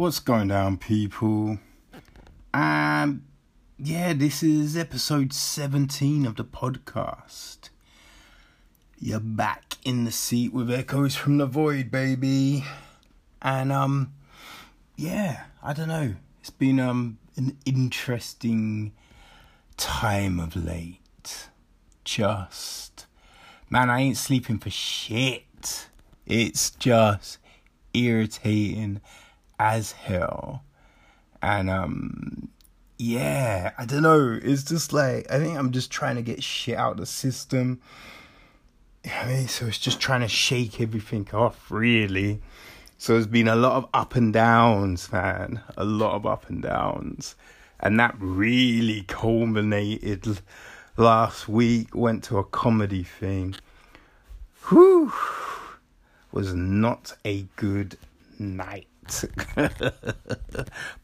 What's going down, people? Um, yeah, this is episode 17 of the podcast. You're back in the seat with echoes from the void, baby. And, um, yeah, I don't know. It's been, um, an interesting time of late. Just, man, I ain't sleeping for shit. It's just irritating as hell. And um yeah, I don't know. It's just like I think I'm just trying to get shit out of the system. I mean, so it's just trying to shake everything off, really. So there's been a lot of up and downs, man. A lot of up and downs. And that really culminated last week. Went to a comedy thing. Whew. Was not a good night.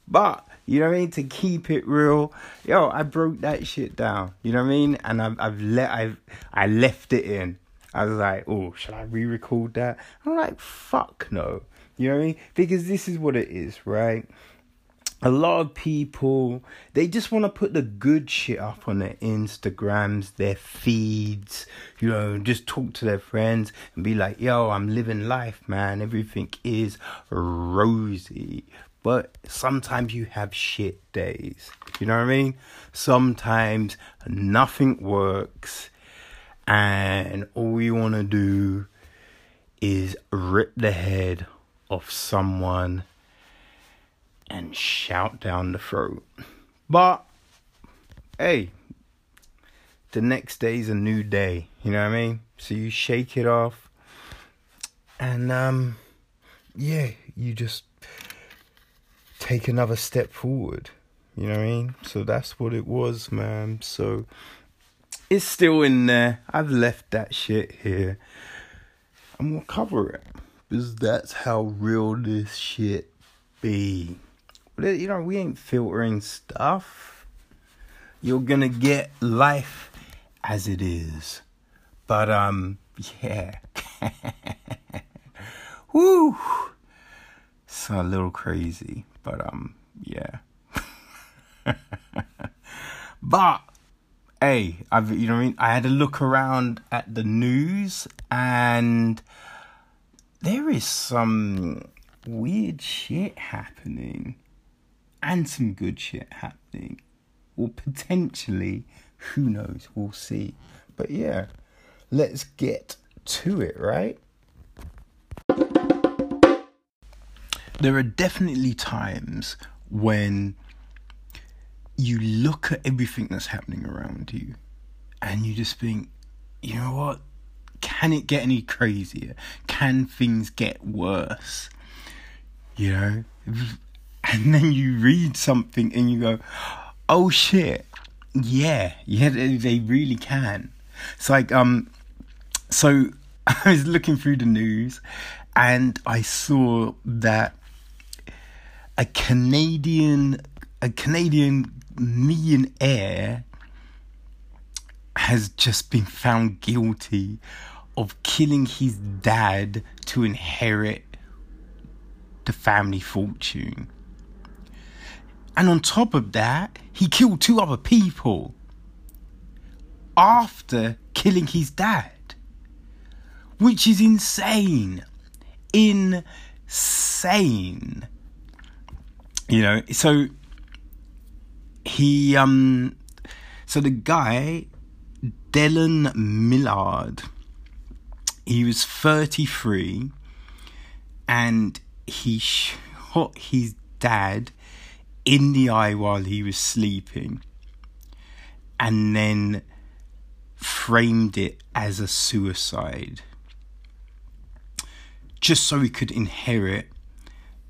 but you know what I mean. To keep it real, yo, I broke that shit down. You know what I mean. And I've I've let I've I left it in. I was like, oh, should I re-record that? I'm like, fuck no. You know what I mean? Because this is what it is, right? A lot of people they just want to put the good shit up on their instagrams their feeds you know just talk to their friends and be like yo i'm living life man. Everything is rosy. But sometimes you have shit days. You know what i mean? Sometimes nothing works and all you want to do is rip the head off someone and shout down the throat. But hey, the next day's a new day, you know what I mean? So you shake it off and um yeah, you just take another step forward. You know what I mean? So that's what it was, man. So it's still in there. I've left that shit here. I'm gonna cover it. Because that's how real this shit be you know, we ain't filtering stuff. You're gonna get life as it is. But, um, yeah. Woo! It's a little crazy, but, um, yeah. but, hey, I've, you know I mean? I had a look around at the news and there is some weird shit happening and some good shit happening. Or potentially, who knows, we'll see. But yeah, let's get to it, right? There are definitely times when you look at everything that's happening around you and you just think, you know what? Can it get any crazier? Can things get worse? You know, and then you read something and you go, oh shit, yeah, yeah, they really can. It's like, um, so I was looking through the news and I saw that a Canadian, a Canadian millionaire has just been found guilty of killing his dad to inherit the family fortune. And on top of that, he killed two other people after killing his dad. Which is insane. Insane. You know, so he um so the guy Dellen Millard he was 33 and he shot his dad in the eye while he was sleeping and then framed it as a suicide. Just so he could inherit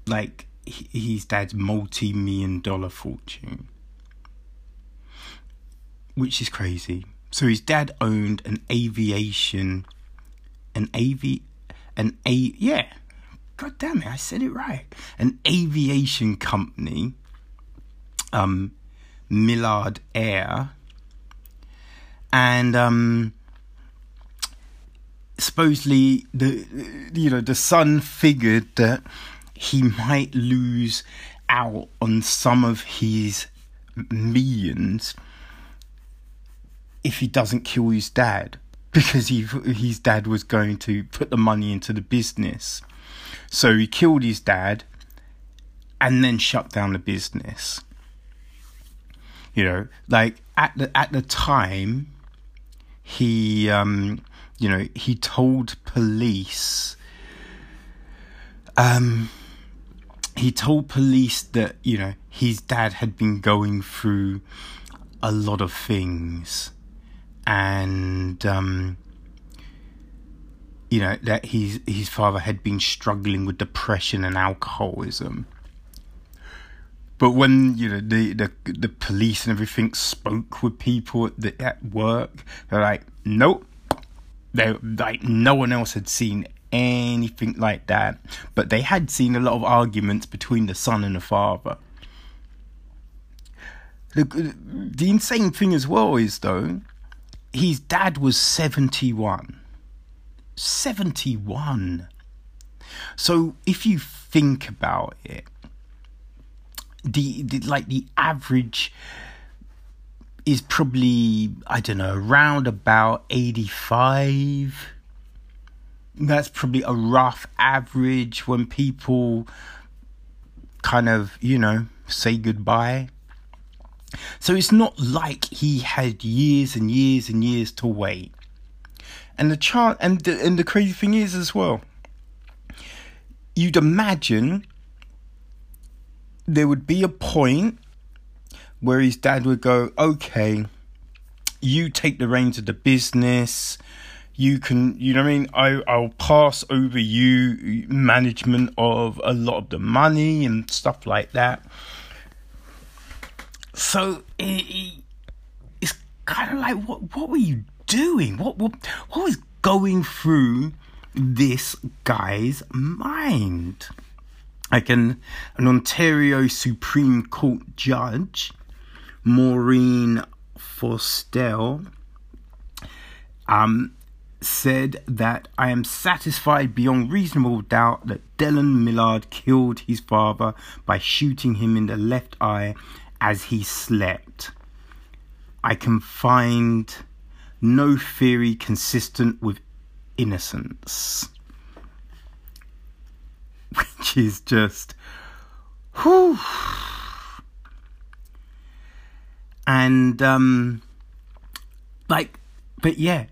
like his dad's multi-million dollar fortune. Which is crazy. So his dad owned an aviation an av an a yeah. God damn it i said it right. An aviation company um, Millard Air, and um, supposedly the you know the son figured that he might lose out on some of his millions if he doesn't kill his dad because he his dad was going to put the money into the business. So he killed his dad and then shut down the business. You know, like at the at the time he um you know, he told police um he told police that, you know, his dad had been going through a lot of things and um, you know that his his father had been struggling with depression and alcoholism. But when you know the the, the police and everything spoke with people at, the, at work, they're like, nope. They like no one else had seen anything like that, but they had seen a lot of arguments between the son and the father. The, the insane thing as well is though his dad was 71. 71. So if you think about it, the, the like the average is probably I don't know around about 85 that's probably a rough average when people kind of you know say goodbye so it's not like he had years and years and years to wait. And the chart and the, and the crazy thing is as well. You'd imagine there would be a point where his dad would go, "Okay, you take the reins of the business." you can you know what I mean I I'll pass over you management of a lot of the money and stuff like that so it, it's kind of like, what what were you doing? What what what was going through this guy's mind? Like an an Ontario Supreme Court judge, Maureen Forestell, um, said that I am satisfied beyond reasonable doubt that Dellen Millard killed his father by shooting him in the left eye as he slept. I can find no theory consistent with innocence. Which is just. Whew. And, um, like, but yeah,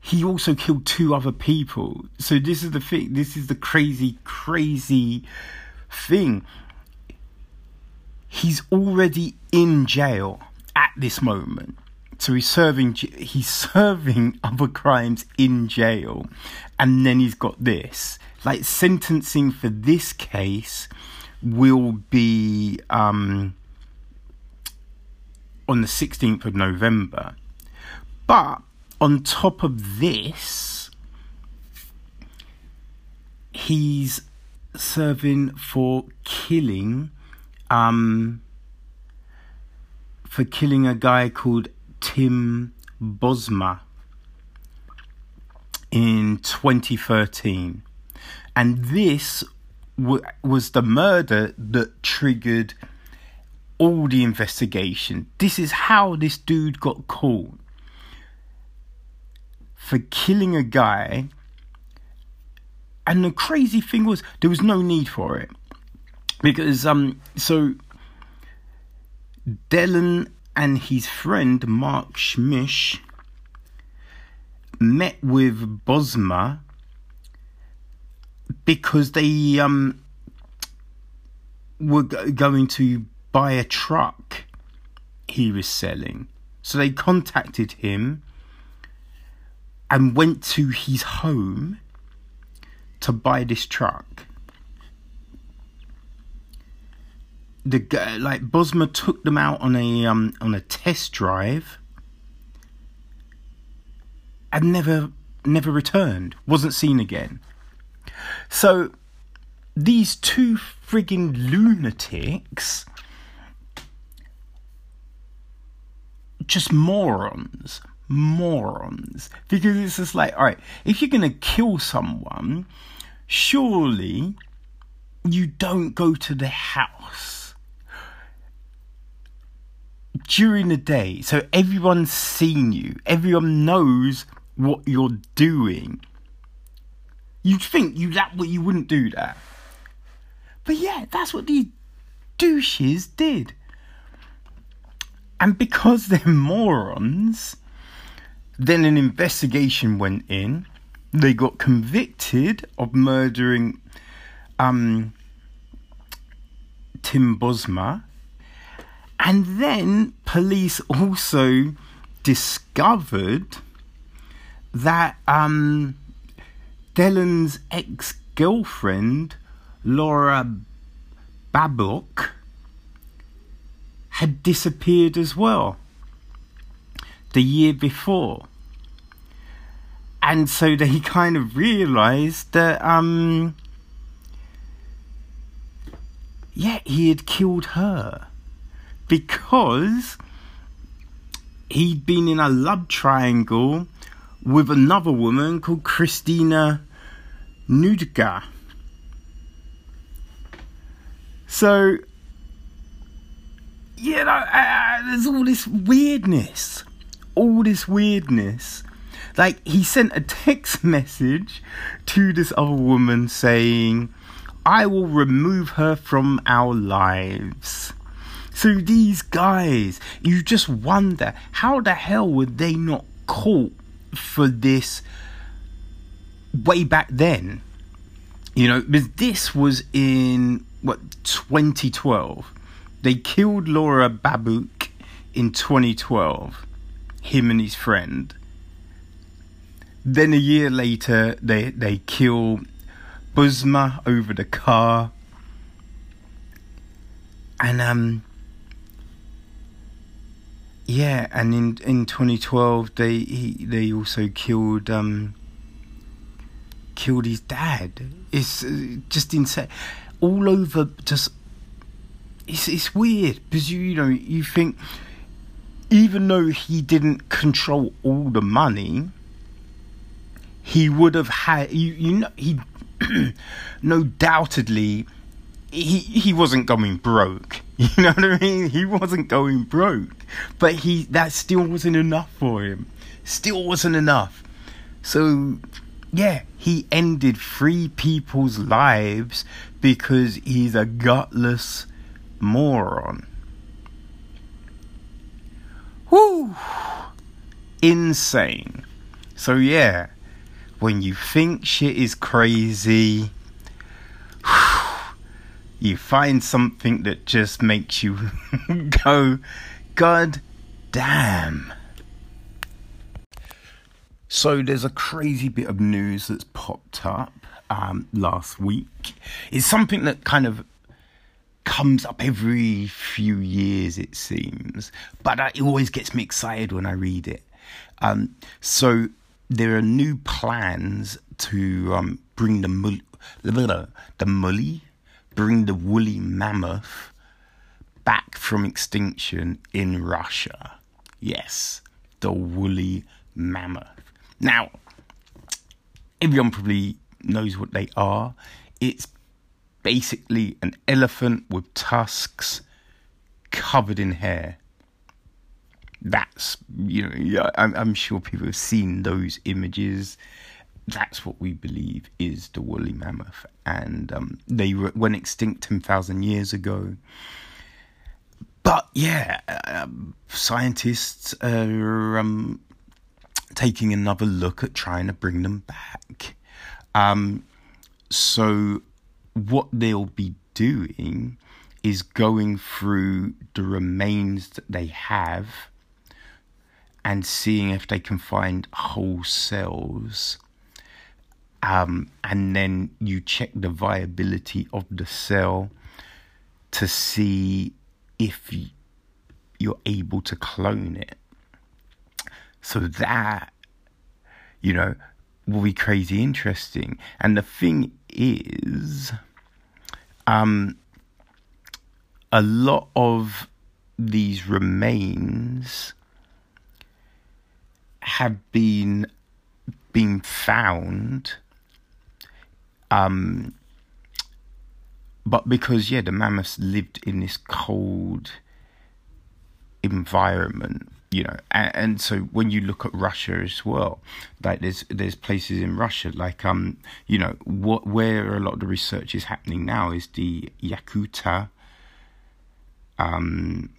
he also killed two other people. So this is the thing, this is the crazy, crazy thing he's already in jail at this moment. So he's serving he's serving other crimes in jail, and then he's got this. Like sentencing for this case will be um, on the 16th of November. But on top of this, he's serving for killing um, for killing a guy called Tim Bosma in 2013. And this w- was the murder that triggered all the investigation. This is how this dude got caught for killing a guy. And the crazy thing was, there was no need for it because um so Dellen and his friend Mark Smich met with Bosma because they um were going to buy a truck he was selling. So they contacted him and went to his home to buy this truck. the guy, like Bosma took them out on a um on a test drive and never never returned wasn't seen again so these two frigging lunatics just morons morons. Because it's just like all right if you're gonna kill someone surely you don't go to the house during the day. So everyone's seen you. Everyone knows what you're doing you'd think you that you wouldn't do that. But yeah that's what these douches did. And because they're morons then an investigation went in. They got convicted of murdering um, Tim Bosma. And then police also discovered that um, Dellen's ex girlfriend, Laura Babcock, had disappeared as well the year before. And so they kind of realized that um, yeah, he had killed her because he'd been in a love triangle with another woman called Christina Noudga. So, you know, uh, there's all this weirdness. All this weirdness. Like, he sent a text message to this other woman saying, I will remove her from our lives. So these guys, you just wonder how the hell were they not caught for this way back then? You know, this was in what 2012. They killed Laura Babcock in 2012. Him and his friend. Then a year later, they they kill Bosma over the car. And um yeah, and in in 2012 they he, they also killed um killed his dad. It's uh, just insane. All over just it's it's weird because you, you know you think even though he didn't control all the money he would have had you you know he no doubtedly he he wasn't going broke. You know what I mean? He wasn't going broke. But he that still wasn't enough for him. Still wasn't enough. So yeah, he ended three people's lives because he's a gutless moron. Whoo! Insane. So yeah, when you think shit is crazy, you find something that just makes you go, God damn. So there's a crazy bit of news that's popped up um, last week. It's something that kind of comes up every few years, it seems, but it always gets me excited when I read it. Um, so there are new plans to um, bring the mully, the mully, bring the woolly mammoth back from extinction in Russia. Yes, the woolly mammoth. Now, everyone probably knows what they are. It's basically an elephant with tusks covered in hair that's you know I'm, sure people have seen those images that's what we believe is the woolly mammoth and um, they went extinct 10,000 years ago but yeah um, scientists are um, taking another look at trying to bring them back um, so what they'll be doing is going through the remains that they have and seeing if they can find whole cells. Um, and then you check the viability of the cell to see if you're able to clone it. So that, you know, will be crazy interesting. And the thing is, um, a lot of these remains have been been found um, but because yeah, the mammoths lived in this cold environment, you know, and, and, so when you look at Russia as well, like there's there's places in Russia like um you know what where a lot of the research is happening now is the Yakutia um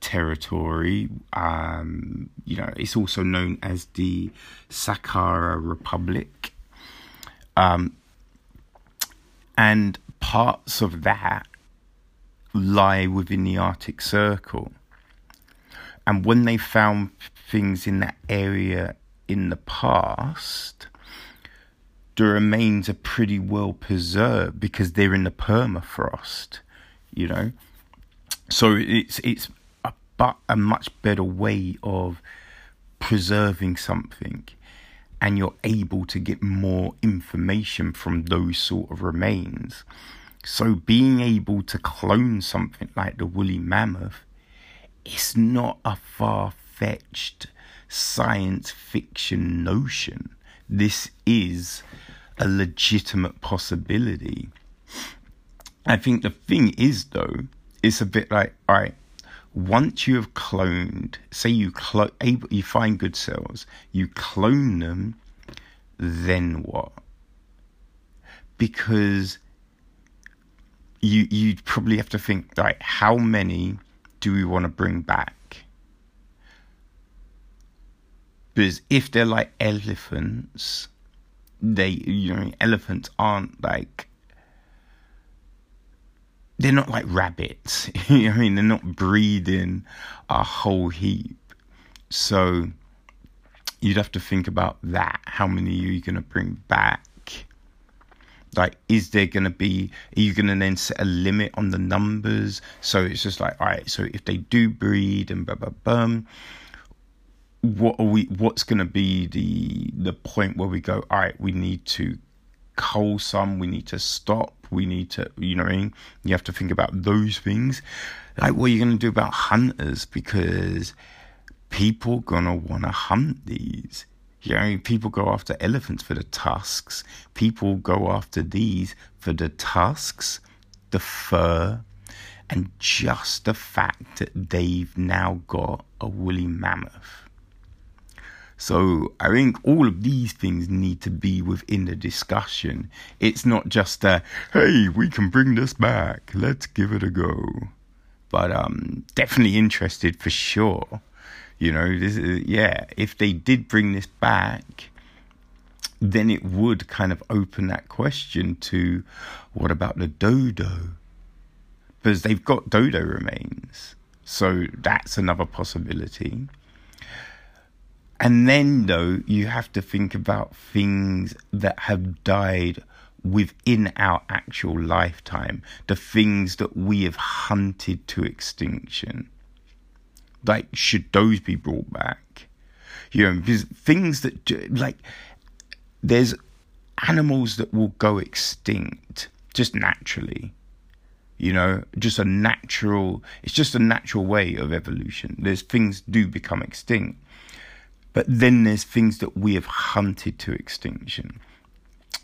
territory. Um, you know, it's also known as the Sakhalin Republic. Um, and parts of that lie within the Arctic Circle. And when they found things in that area in the past, the remains are pretty well preserved because they're in the permafrost, you know. So it's it's a, but a much better way of preserving something and you're able to get more information from those sort of remains. So being able to clone something like the woolly mammoth is not a far fetched science fiction notion. This is a legitimate possibility. I think the thing is though, it's a bit like, all right, once you have cloned, say you clo- able, you find good cells, you clone them, then what? Because you you'd probably have to think, right, how many do we want to bring back? Because if they're like elephants, they you know elephants aren't like they're not like rabbits. you know I mean? They're not breeding a whole heap. So you'd have to think about that. How many are you going to bring back? Like, is there going to be, are you going to then set a limit on the numbers? So it's just like, all right, so if they do breed and blah, blah, blah, what are we, what's going to be the, the point where we go, all right, we need to cull some, we need to stop, we need to, you know I mean? You have to think about those things. Like, what are you going to do about hunters? Because people gonna wanna hunt these. You know, people go after elephants for the tusks. People go after these for the tusks, the fur, and just the fact that they've now got a woolly mammoth. So I think all of these things need to be within the discussion. It's not just a hey, we can bring this back. Let's give it a go. But um definitely interested for sure. You know, this is, yeah, if they did bring this back, then it would kind of open that question to what about the dodo? Because they've got dodo remains. So that's another possibility. And then, though, you have to think about things that have died within our actual lifetime, the things that we have hunted to extinction. Like should those be brought back? You know things that like there's animals that will go extinct just naturally. You know just a natural it's just a natural way of evolution. There's things do become extinct but then there's things that we have hunted to extinction.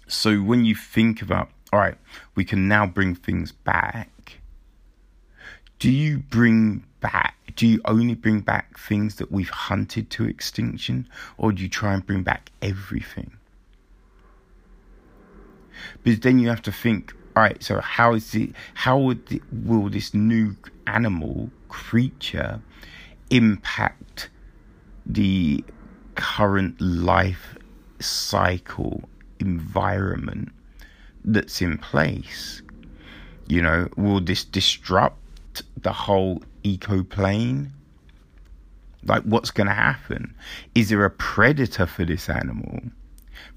So when you think about all right we can now bring things back do you bring back do you only bring back things that we've hunted to extinction or do you try and bring back everything? Because then you have to think all right so how is it how would the, will this new animal creature impact the current life cycle environment that's in place you know will this disrupt the whole eco plane? Like, what's going to happen? Is there a predator for this animal?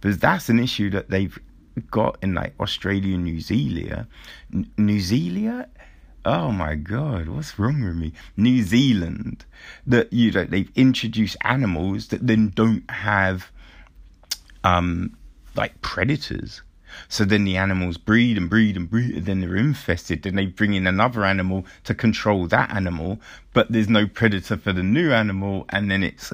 Because that's an issue that they've got in like Australia, New Zealand. New Zealand? Oh my God, what's wrong with me? New Zealand. That, you know, they've introduced animals that then don't have, um, like predators. So then the animals breed and breed and breed, and then they're infested. Then they bring in another animal to control that animal, but there's no predator for the new animal, and then it's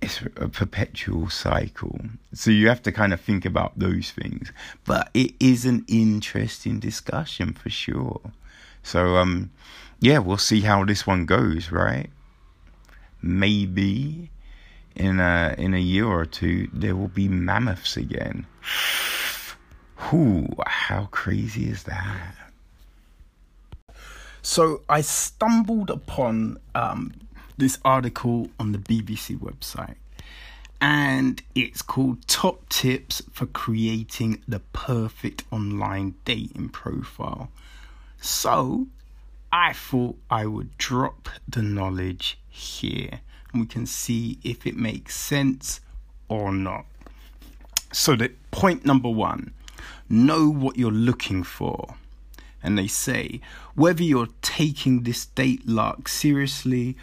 it's a perpetual cycle. So you have to kind of think about those things. But it is an interesting discussion for sure. So um yeah, we'll see how this one goes, right? Maybe in a in a year or two there will be mammoths again. Whew, how crazy is that? So I stumbled upon um, this article on the BBC website, and it's called Top Tips for Creating the Perfect Online Dating Profile. So I thought I would drop the knowledge here and we can see if it makes sense or not. So, the point number one know what you're looking for. And they say whether you're taking this date lark seriously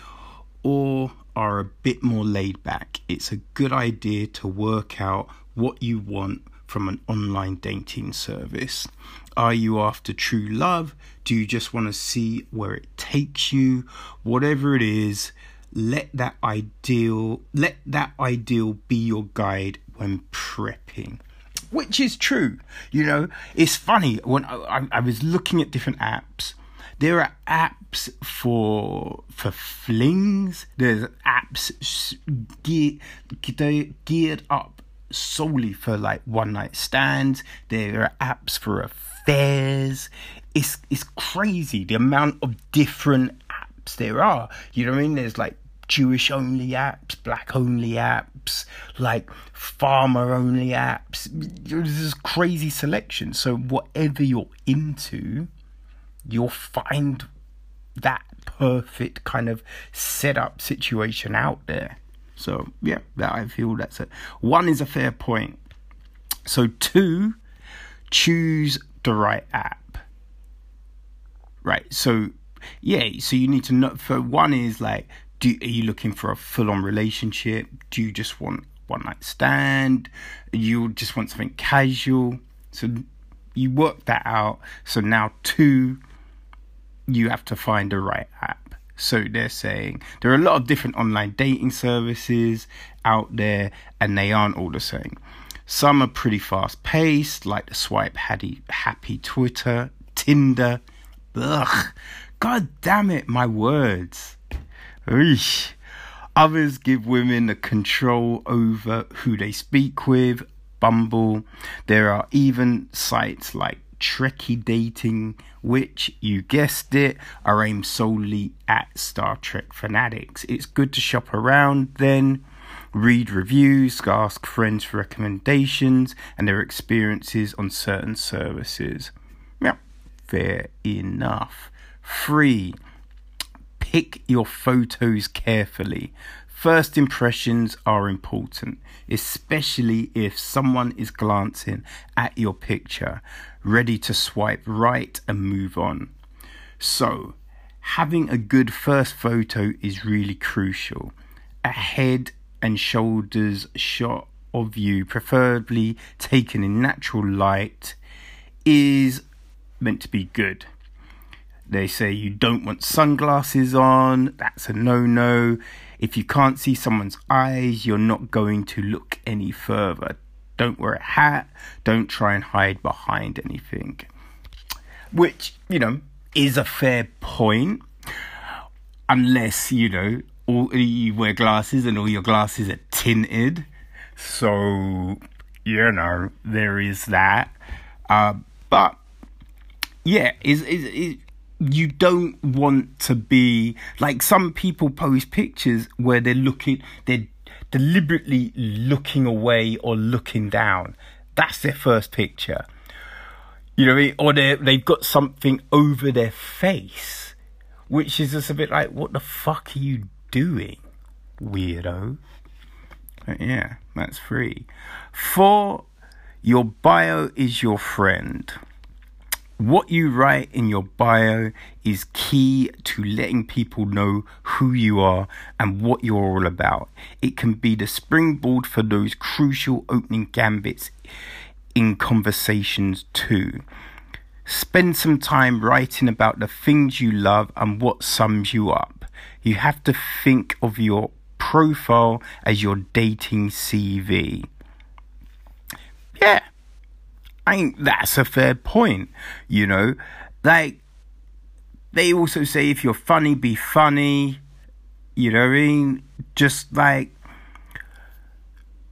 or are a bit more laid back, it's a good idea to work out what you want from an online dating service. Are you after true love? Do you just want to see where it takes you? Whatever it is, let that ideal let that ideal be your guide when prepping which is true you know it's funny when I, I, was looking at different apps there are apps for for flings there's apps geared, geared up solely for like one night stands there are apps for affairs it's it's crazy the amount of different apps there are you know what i mean there's like Jewish only apps, black only apps, like farmer only apps. There's this crazy selection. So whatever you're into, you'll find that perfect kind of setup situation out there. So yeah, that I feel that's it. One is a fair point. So two, choose the right app. Right. So yeah, so you need to know for one is like do are you looking for a full on relationship? Do you just want one night stand? You just want something casual? So you work that out. So now two, you have to find the right app. So they're saying there are a lot of different online dating services out there, and they aren't all the same. Some are pretty fast paced, like the swipe happy, happy Twitter, Tinder. Ugh, god damn it, my words. Eesh. Others give women the control over who they speak with, Bumble. There are even sites like Trekkie Dating, which, you guessed it, are aimed solely at Star Trek fanatics. It's good to shop around then, read reviews, ask friends for recommendations and their experiences on certain services. Yeah, fair enough. Free pick your photos carefully. First impressions are important, especially if someone is glancing at your picture, ready to swipe right and move on. So, having a good first photo is really crucial. A head and shoulders shot of you, preferably taken in natural light, is meant to be good. They say you don't want sunglasses on, that's a no no. If you can't see someone's eyes, you're not going to look any further. Don't wear a hat, don't try and hide behind anything. Which, you know, is a fair point. Unless, you know, all you wear glasses and all your glasses are tinted. So, you know, there is that. Uh, but yeah, is is you don't want to be like some people post pictures where they're looking they're deliberately looking away or looking down that's their first picture you know or they they've got something over their face which is just a bit like what the fuck are you doing weirdo but yeah that's free four your bio is your friend what you write in your bio is key to letting people know who you are and what you're all about. It can be the springboard for those crucial opening gambits in conversations too. Spend some time writing about the things you love and what sums you up. You have to think of your profile as your dating CV. Yeah, I think that's a fair point. You know, like they also say if you're funny, be funny. You know what I mean? Just like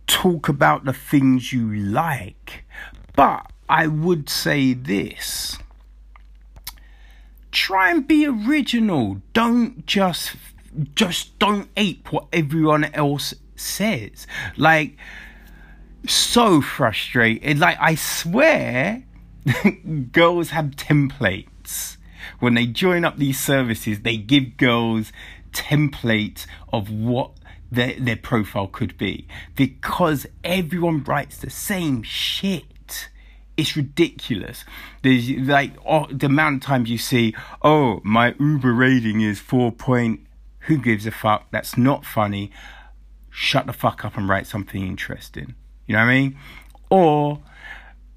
talk about the things you like. But I would say this try and be original. Don't just just don't ape what everyone else says. Like so frustrated. Like I swear girls have templates. When they join up these services, they give girls templates of what their their profile could be because everyone writes the same shit. It's ridiculous. There's like oh, the amount of times you see, oh, my Uber rating is four point. Who gives a fuck? That's not funny. Shut the fuck up and write something interesting. You know what I mean? Or,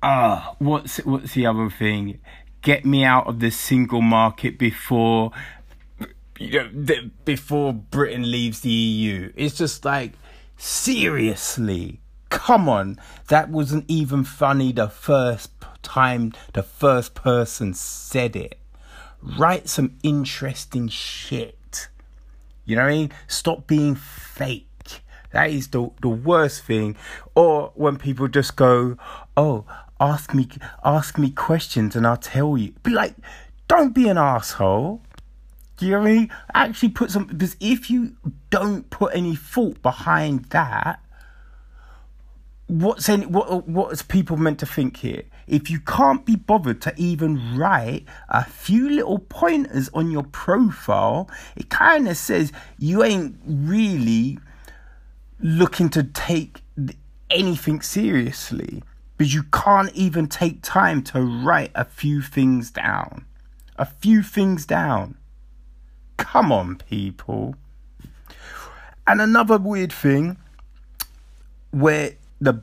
uh, what's what's the other thing? Get me out of the single market before you know, before Britain leaves the EU. It's just like, seriously, come on. That wasn't even funny the first time the first person said it. Write some interesting shit. You know what I mean? Stop being fake. That is the the worst thing. Or when people just go, "Oh, ask me ask me questions and I'll tell you." Be like, don't be an asshole. Do you know what I mean? Actually put some because if you don't put any thought behind that, what's any what what's people meant to think here? If you can't be bothered to even write a few little pointers on your profile, it kind of says you ain't really looking to take anything seriously because you can't even take time to write a few things down. A few things down. Come on, people. And another weird thing where the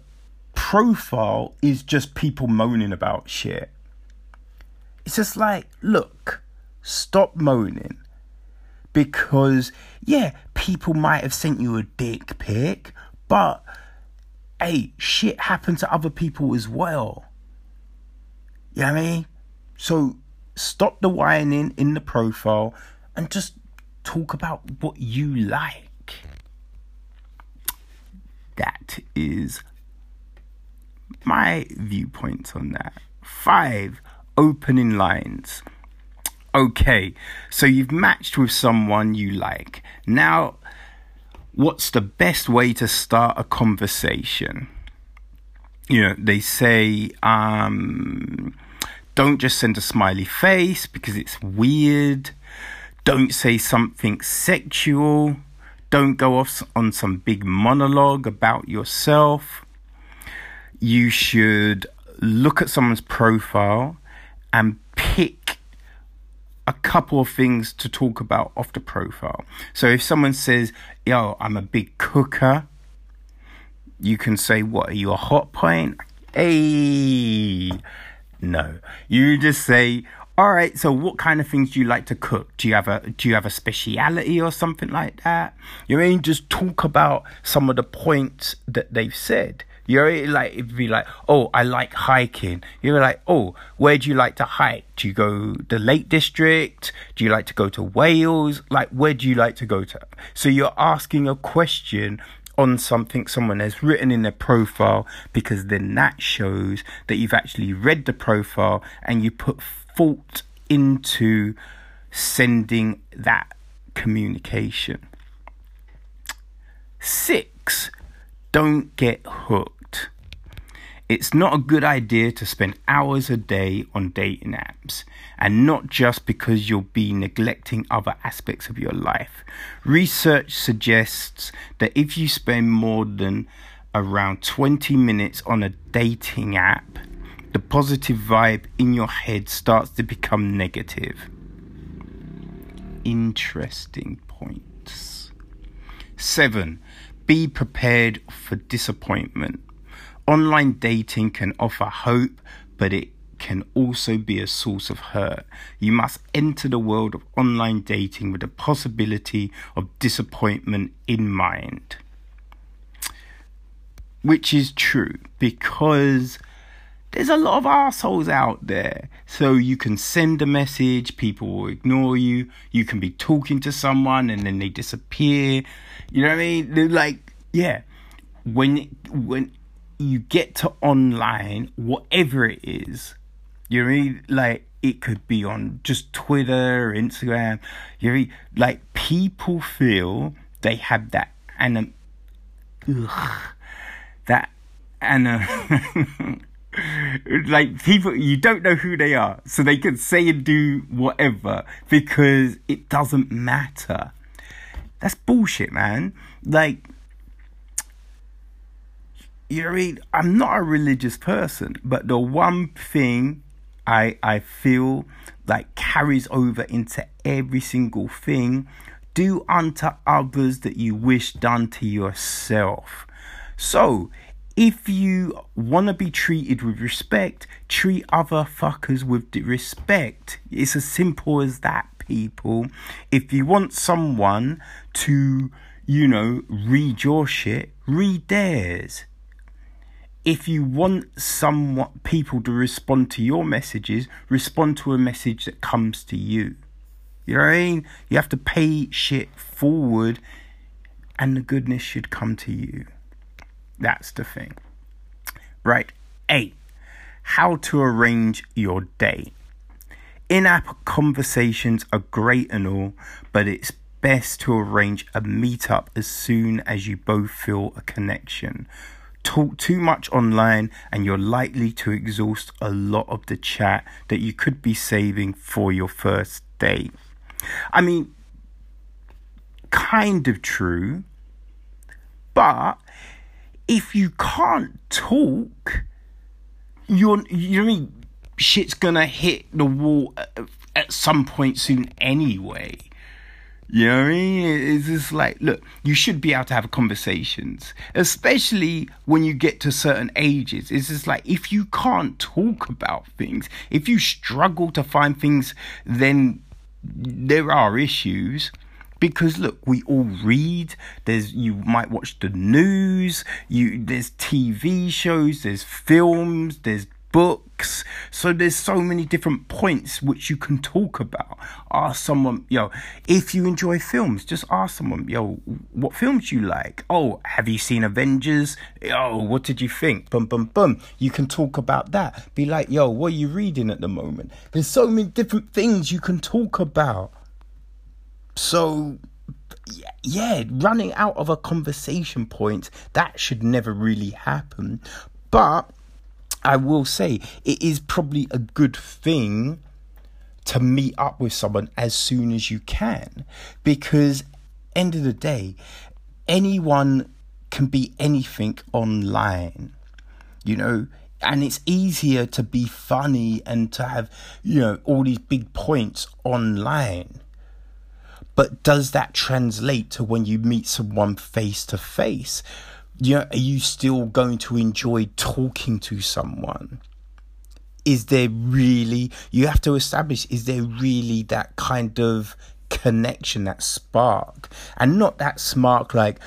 profile is just people moaning about shit. It's just like, look, stop moaning. Because, yeah, people might have sent you a dick pic, but hey, shit happened to other people as well. You know what I mean? So stop the whining in the profile and just talk about what you like. That is my viewpoint on that. Five opening lines. Okay, so you've matched with someone you like. Now, what's the best way to start a conversation? You know, they say, um, don't just send a smiley face because it's weird. Don't say something sexual. Don't go off on some big monologue about yourself. You should look at someone's profile and pick a couple of things to talk about off the profile. So if someone says, Yo, I'm a big cooker, you can say, What are you, a hot point? Hey, no. You just say, all right, so what kind of things do you like to cook? Do you have a do you have a speciality or something like that? You mean just talk about some of the points that they've said. You're like it'd be like, oh, I like hiking. You're like, oh, where do you like to hike? Do you go the Lake District? Do you like to go to Wales? Like, where do you like to go to? So you're asking a question on something someone has written in their profile because then that shows that you've actually read the profile and you put thought into sending that communication. Six, don't get hooked. It's not a good idea to spend hours a day on dating apps, and not just because you'll be neglecting other aspects of your life. Research suggests that if you spend more than around 20 minutes on a dating app, the positive vibe in your head starts to become negative. Interesting points. Seven, be prepared for disappointment. Online dating can offer hope, but it can also be a source of hurt. You must enter the world of online dating with the possibility of disappointment in mind. Which is true because there's a lot of assholes out there. So you can send a message, people will ignore you. You can be talking to someone and then they disappear. You know what I mean? They're like, yeah. When when you get to online, whatever it is, you know, I mean? like it could be on just Twitter, Instagram. You know, like people feel they have that and ugh, that and like people you don't know who they are so they can say and do whatever because it doesn't matter that's bullshit man like you know I mean? I'm not a religious person, but the one thing I I feel like carries over into every single thing do unto others that you wish done to yourself. So, if you want to be treated with respect, treat other fuckers with respect. It's as simple as that, people. If you want someone to, you know, read your shit, read theirs if you want some people to respond to your messages, respond to a message that comes to you. You know what I mean? You have to pay shit forward and the goodness should come to you. That's the thing. Right. Eight. How to arrange your day. In app conversations are great and all, but it's best to arrange a meetup as soon as you both feel a connection talk too much online and you're likely to exhaust a lot of the chat that you could be saving for your first date. I mean, kind of true, but if you can't talk, you're, you know I mean? Shit's gonna hit the wall at some point soon anyway. You know what I mean? It's just like, look, you should be able to have conversations, especially when you get to certain ages. It's just like, if you can't talk about things, if you struggle to find things, then there are issues. Because look, we all read. There's you might watch the news. You there's TV shows. There's films. There's books. So there's so many different points which you can talk about. Ask someone, yo, if you enjoy films, just ask someone, yo, what films you like? Oh, have you seen Avengers? Oh, what did you think? Boom, boom, boom. You can talk about that. Be like, yo, what are you reading at the moment? There's so many different things you can talk about. So yeah, running out of a conversation point, that should never really happen. But I will say it is probably a good thing to meet up with someone as soon as you can. Because end of the day anyone can be anything online you know? And it's easier to be funny and to have you know all these big points online but does that translate to when you meet someone face to face you know, are you still going to enjoy talking to someone? Is there really, you have to establish, is there really that kind of connection, that spark? And not that spark like,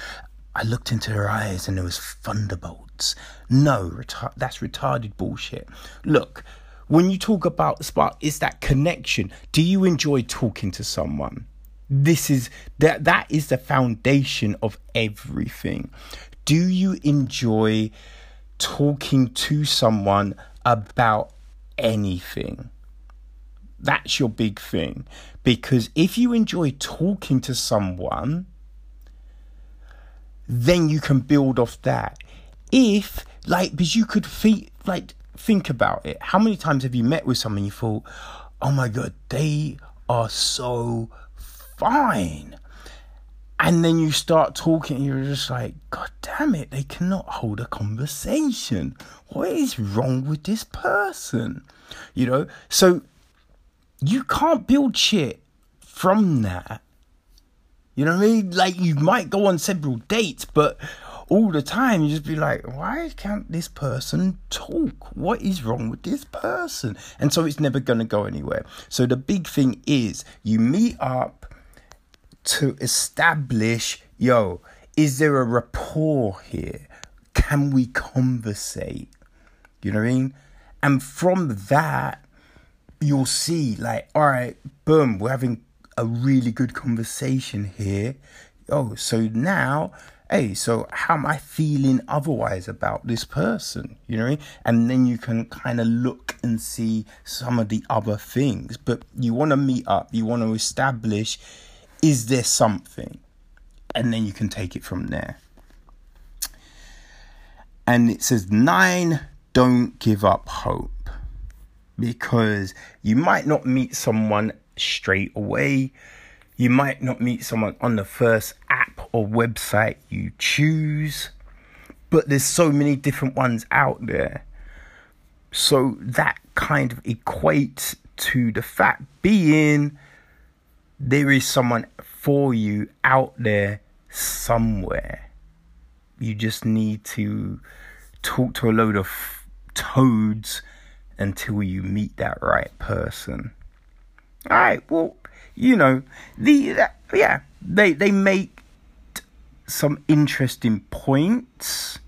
I looked into her eyes and there was thunderbolts. No, retar- that's retarded bullshit. Look, when you talk about spark, is that connection. Do you enjoy talking to someone? This is that that is the foundation of everything do you enjoy talking to someone about anything? That's your big thing. Because if you enjoy talking to someone, then you can build off that. If, like, because you could think, like, think about it. How many times have you met with someone you thought, oh my God, they are so fine? And then you start talking, you're just like, God damn it, they cannot hold a conversation. What is wrong with this person? You know? So you can't build shit from that. You know what I mean? Like you might go on several dates, but all the time. You just be like, why can't this person talk? What is wrong with this person? And so it's never going to go anywhere. So the big thing is you meet up to establish, yo, is there a rapport here? Can we conversate? You know what I mean? And from that, you'll see, like, all right, boom, we're having a really good conversation here. Oh, so now, hey, so how am I feeling otherwise about this person? You know I mean? And then you can kind of look and see some of the other things. But you want to meet up, you want to establish is there something? And then you can take it from there. And it says, nine, don't give up hope. Because you might not meet someone straight away. You might not meet someone on the first app or website you choose. But there's so many different ones out there. So that kind of equates to the fact being there is someone for you out there somewhere. You just need to talk to a load of toads until you meet that right person. All right, well, you know, the uh, yeah, they they make some interesting points.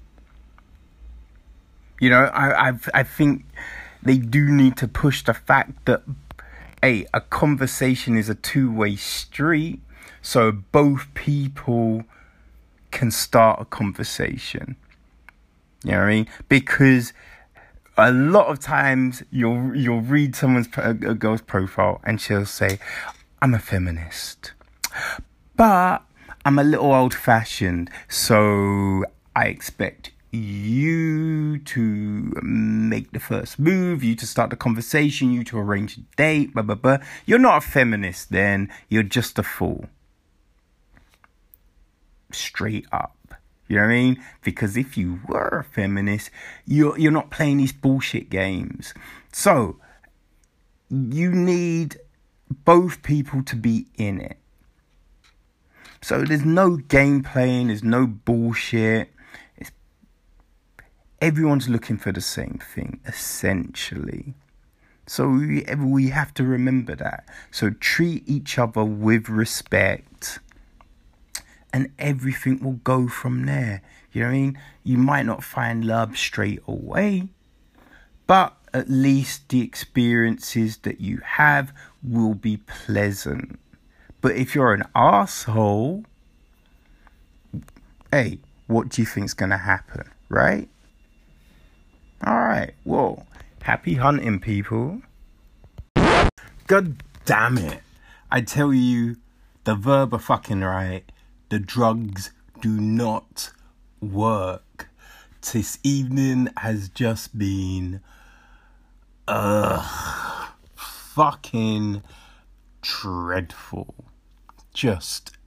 You know, I I I think they do need to push the fact that a conversation is a two-way street so both people can start a conversation. You know what i mean? Because a lot of times you'll you'll read someone's a girl's profile and she'll say i'm a feminist but i'm a little old fashioned so i expect you to make the first move, you to start the conversation, you to arrange a date, blah, blah, blah. You're not a feminist then, you're just a fool. Straight up. You know what I mean? Because if you were a feminist, you're, you're not playing these bullshit games. So, you need both people to be in it. So there's no game playing, there's no bullshit everyone's looking for the same thing, essentially. So we, we have to remember that. So treat each other with respect, and everything will go from there. You know what I mean? You might not find love straight away, but at least the experiences that you have will be pleasant. But if you're an asshole, hey, what do you think's gonna happen, right? Alright, well, happy hunting, people. God damn it. I tell you, the Verve are fucking right. The drugs do not work. This evening has just been, ugh, fucking dreadful. Just,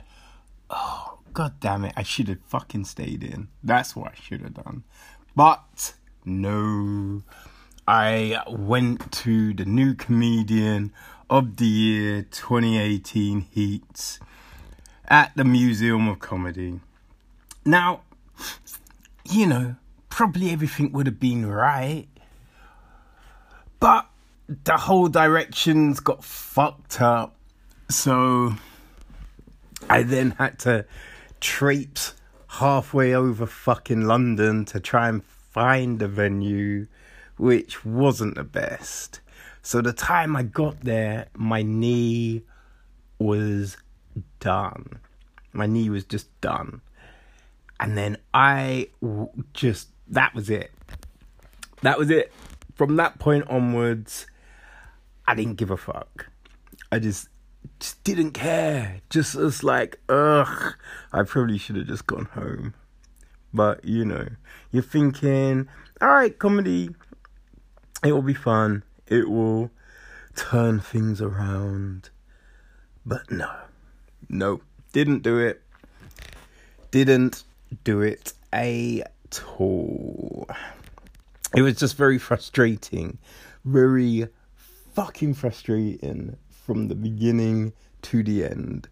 oh, god damn it. I should have fucking stayed in. That's what I should have done. But, no. I went to the new comedian of the year 2018 Heats at the Museum of Comedy. Now, you know, probably everything would have been right, but the whole directions got fucked up. So I then had to traipse halfway over fucking London to try and find a venue which wasn't the best. So the time I got there, my knee was done. My knee was just done. And then I just, that was it. That was it. From that point onwards, I didn't give a fuck. I just, just didn't care. Just was like, ugh, I probably should have just gone home. But you know, you're thinking, all right, comedy, it will be fun. It will turn things around. But no, no, didn't do it. Didn't do it at all. It was just very frustrating. Very fucking frustrating from the beginning to the end.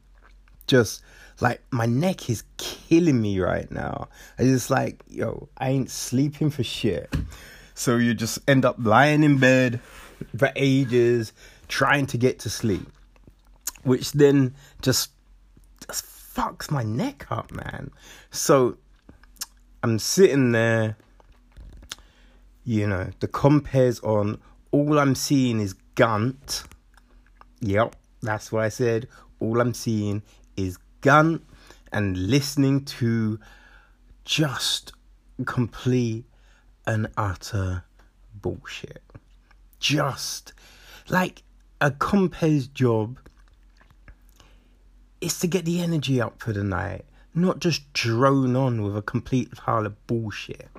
just like my neck is killing me right now. I just like, yo, I ain't sleeping for shit. So you just end up lying in bed for ages trying to get to sleep, which then just just fucks my neck up, man. So I'm sitting there, you know, the compares on. All I'm seeing is Gunt. Yep, that's what I said. All I'm seeing is Gunt and listening to just complete and utter bullshit. Just like a comp's job is to get the energy up for the night, not just drone on with a complete pile of bullshit.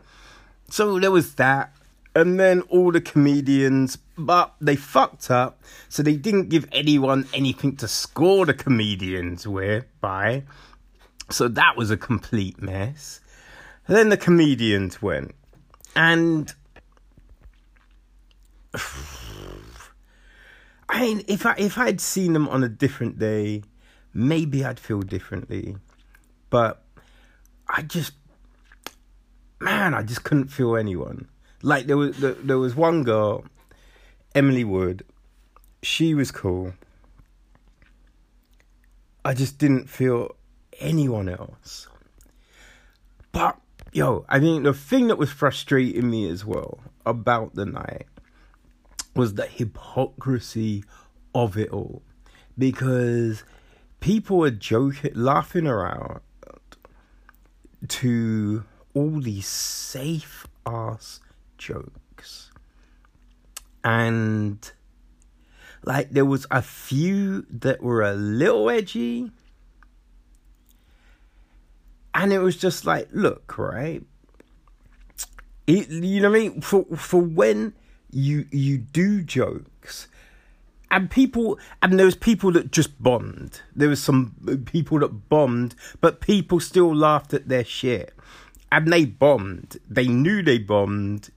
So there was that. And then all the comedians, but they fucked up, so they didn't give anyone anything to score the comedians with by. So that was a complete mess. And then the comedians went. And I mean, if I if I'd seen them on a different day, maybe I'd feel differently. But I just, man, I just couldn't feel anyone. Like there was there, was one girl, Emily Wood. She was cool. I just didn't feel anyone else. But yo, I think the thing that was frustrating me as well about the night was the hypocrisy of it all. Because people were joking, laughing around to all these safe ass jokes. And like there was a few that were a little edgy. And it was just like, look, right? It, you know what I mean? For for when you you do jokes and people and there was people that just bombed there was some people that bombed but people still laughed at their shit and they bombed they knew they bombed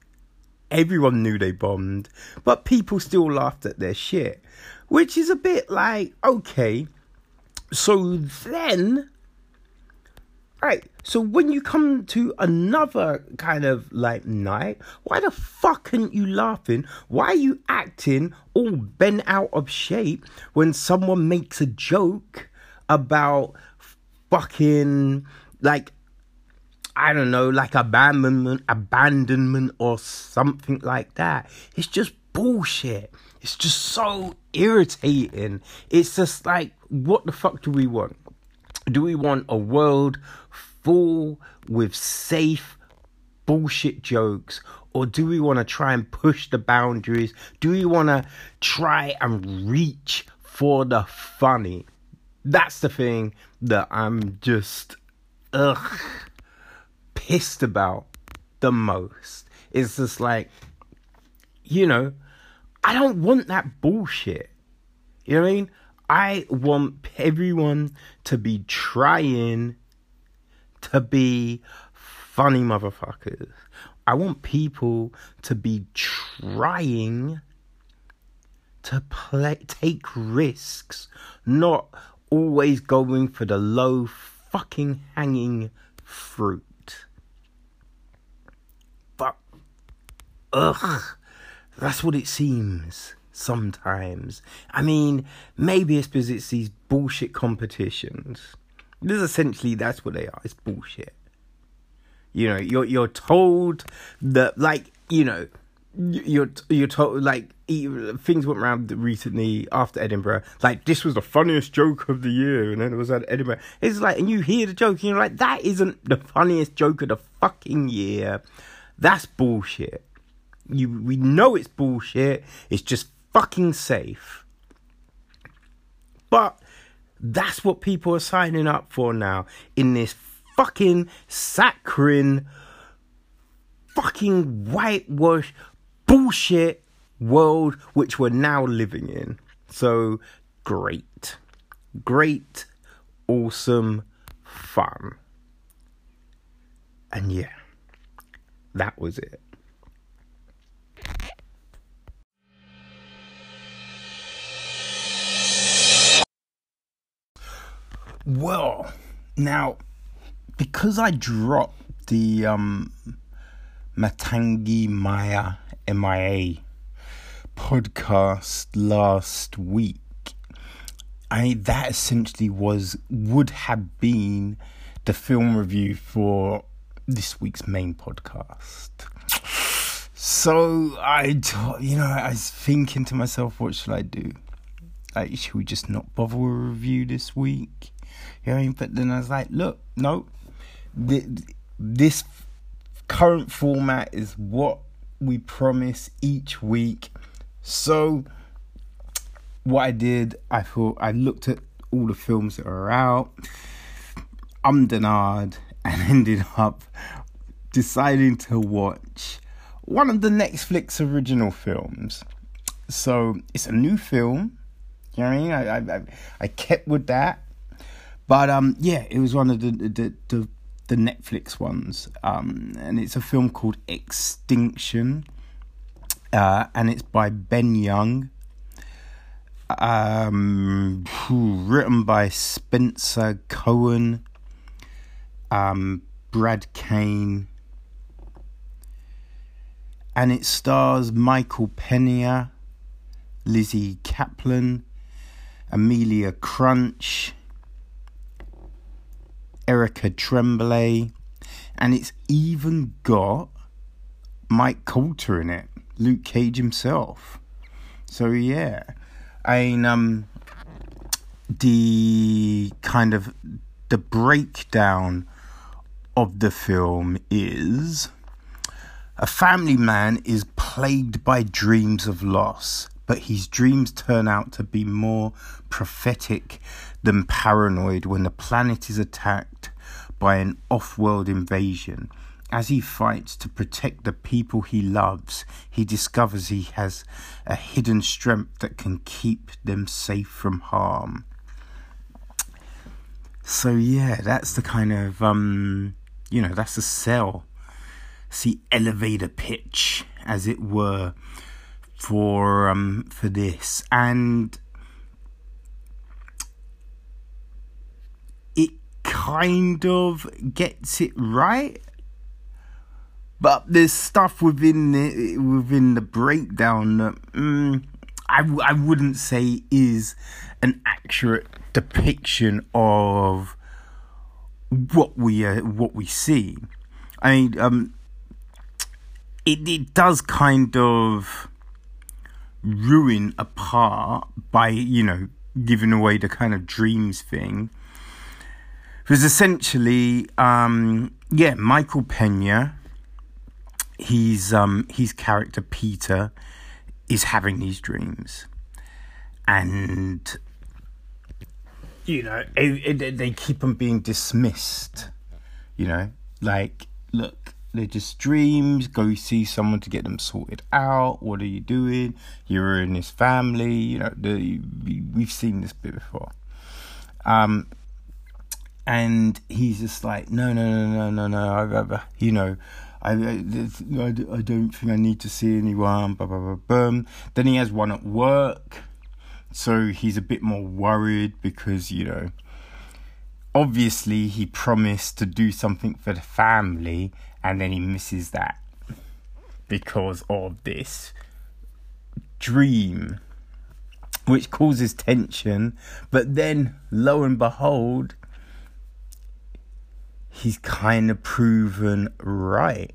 everyone knew they bombed but people still laughed at their shit which is a bit like okay so then right so when you come to another kind of like night, why the fuck aren't you laughing? Why are you acting all bent out of shape when someone makes a joke about fucking like I don't know, like abandonment, abandonment or something like that. It's just bullshit. It's just so irritating. It's just like, what the fuck do we want? Do we want a world full with safe bullshit jokes or do we want to try and push the boundaries? Do we want to try and reach for the funny? That's the thing that I'm just ugh pissed about the most. It's just like you know, I don't want that bullshit. You know what I mean? I want everyone to be trying to be funny motherfuckers. I want people to be trying to play, take risks, not always going for the low fucking hanging fruit. But, ugh, that's what it seems sometimes. I mean, maybe it's because it's these bullshit competitions this is essentially that's what they are. It's bullshit. You know, you're you're told that like you know you're you're told like things went around recently after Edinburgh. Like this was the funniest joke of the year, and then it was at Edinburgh. It's like, and you hear the joke, and you're like, that isn't the funniest joke of the fucking year. That's bullshit. You we know it's bullshit. It's just fucking safe. But that's what people are signing up for now in this fucking saccharine, fucking whitewash bullshit world which we're now living in. So great. Great, awesome, fun. And yeah, that was it. Well, now because I dropped the um Matangi Maya MIA podcast last week, I that essentially was would have been the film review for this week's main podcast. So I, you know, I was thinking to myself, what should I do? Like, should we just not bother with a review this week? You know, but then I was like, look, no, this current format is what we promise each week. So, what I did, I thought I looked at all the films that are out, ummed and and ended up deciding to watch one of the Netflix original films. So it's a new film. You know what I mean? I I, I kept with that, but um yeah, it was one of the the the, the Netflix ones. Um, and it's a film called Extinction. Uh, and it's by Ben Young. Um, written by Spencer Cohen, um, Brad Kane, and it stars Michael Pena, Lizzy Caplan, Amelia Crouch, Erica Tremblay, and it's even got Mike Colter in it, Luke Cage himself. So yeah, I mean, um, the kind of the breakdown of the film is a family man is plagued by dreams of loss, but his dreams turn out to be more prophetic than paranoid when the planet is attacked by an off world invasion. As he fights to protect the people he loves, he discovers he has a hidden strength that can keep them safe from harm. So yeah, that's the kind of um, you know, that's the sell see elevator pitch, as it were, for um for this, and it kind of gets it right. But there's stuff within the within the breakdown that mm, I I wouldn't say is an accurate depiction of what we uh, what we see. I mean, um, it, it does kind of ruin a part by, you know, giving away the kind of dreams thing. Because essentially, um, yeah, Michael Pena, he's um, his character Peter is having these dreams, and you know it, it, they keep on being dismissed. You know, like look, they're just dreams. Go see someone to get them sorted out. What are you doing? You're in this family. You know, the, we've seen this bit before. Um, and he's just like, no, no, no, no, no, no. I've, you know, I, I, I, don't think I need to see anyone. Blah, blah, blah, boom. Then he has one at work. So he's a bit more worried because, you know, obviously he promised to do something for the family and then he misses that because of this dream which causes tension but then lo and behold he's kind of proven right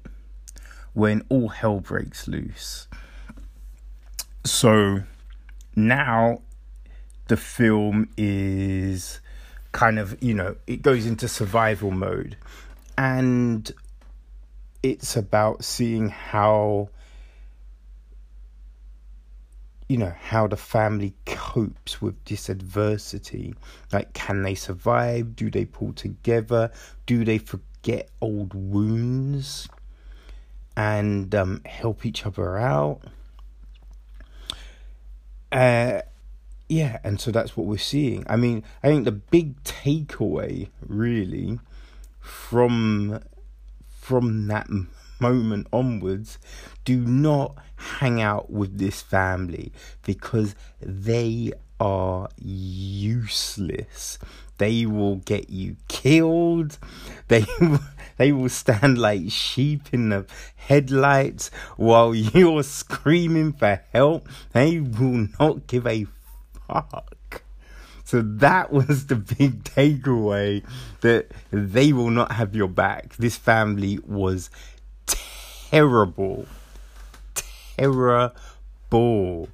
when all hell breaks loose. So now the film is kind of you know it goes into survival mode. And it's about seeing how you know how the family copes with this adversity. Like can they survive? Do they pull together? Do they forget old wounds and um, help each other out? Uh, yeah, and so that's what we're seeing. I mean, I think the big takeaway really from from that moment onwards, do not hang out with this family because they are useless. They will get you killed. They they will stand like sheep in the headlights while you're screaming for help. They will not give a fuck. So that was the big takeaway that they will not have your back. This family was terrible. Terrible.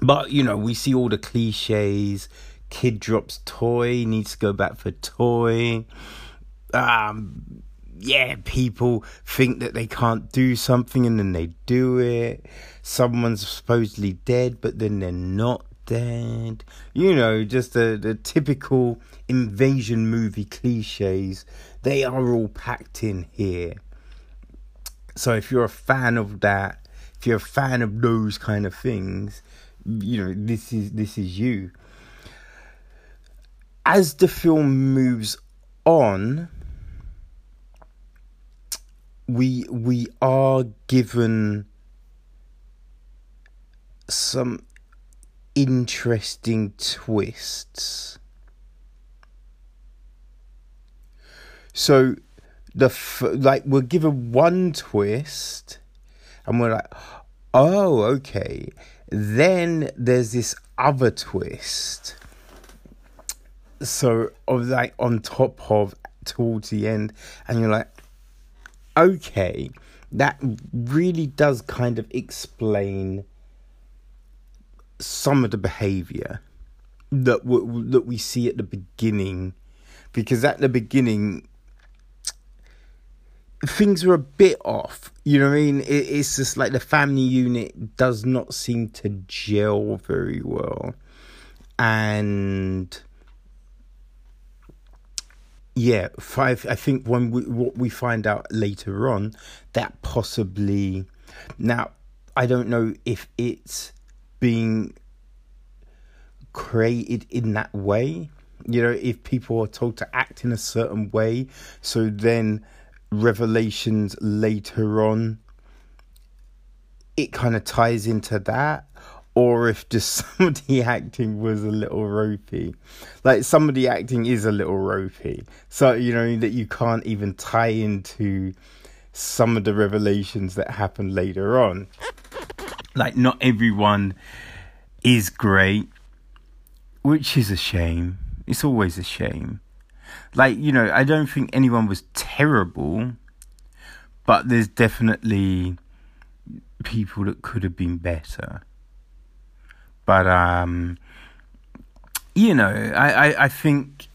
But you know, we see all the cliches. Kid drops toy, needs to go back for toy. Um, yeah, people think that they can't do something and then they do it. Someone's supposedly dead, but then they're not dead. You know, just the, the typical invasion movie cliches. They are all packed in here. So if you're a fan of that, if you're a fan of those kind of things, you know, this is this is you. As the film moves on, we we are given some interesting twists. So the f- like we're given one twist and we're like oh okay. Then there's this other twist. So of like on top of towards the end and you're like okay that really does kind of explain some of the behavior that w- that we see at the beginning. Because at the beginning things are a bit off. You know what I mean? It, it's just like the family unit does not seem to gel very well. And yeah, five. I think when we what we find out later on that possibly now I don't know if it's being created in that way. You know, if people are told to act in a certain way, so then revelations later on it kind of ties into that or if just somebody acting was a little ropey. Like somebody acting is a little ropey. So you know that you can't even tie into some of the revelations that happen later on. Like not everyone is great which is a shame. It's always a shame like, you know, I don't think anyone was terrible, but there's definitely people that could have been better. But um you know, I, I, I think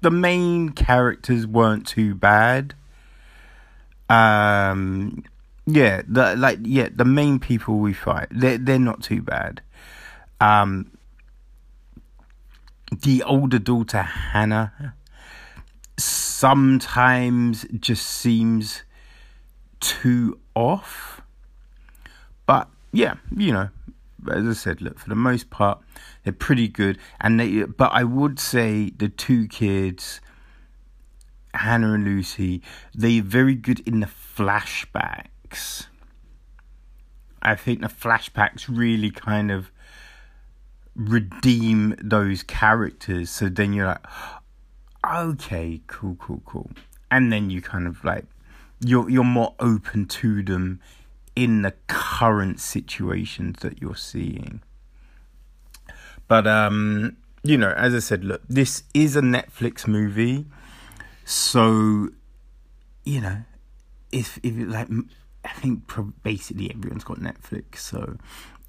the main characters weren't too bad. Um yeah, the like yeah, the main people we fight, they're they're not too bad. Um the older daughter Hannah sometimes just seems too off. But yeah, you know, as I said, look, for the most part, they're pretty good. And they, but I would say the two kids, Hannah and Lucy, they're very good in the flashbacks. I think the flashbacks really kind of redeem those characters. So then you're like, okay, cool, cool, cool. And then you kind of like you're you're more open to them in the current situations that you're seeing. But um, you know, as I said, look, this is a Netflix movie, so you know, if if like I think basically everyone's got Netflix, so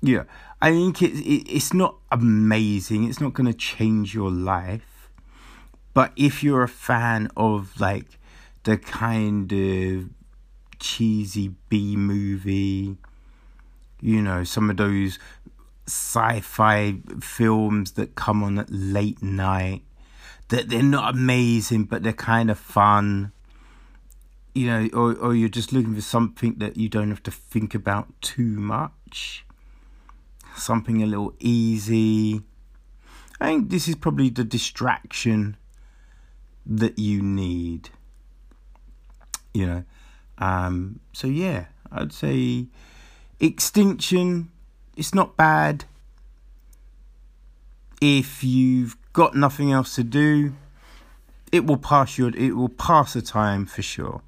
yeah, I think it, it it's not amazing. It's not going to change your life, but if you're a fan of like the kind of cheesy B movie, you know, some of those sci-fi films that come on at late night, that they're not amazing, but they're kind of fun. You know, or or you're just looking for something that you don't have to think about too much something a little easy. I think this is probably the distraction that you need. You know, um, so yeah, I'd say Extinction. It's not bad. if you've got nothing else to do, it will pass your it will pass the time for sure.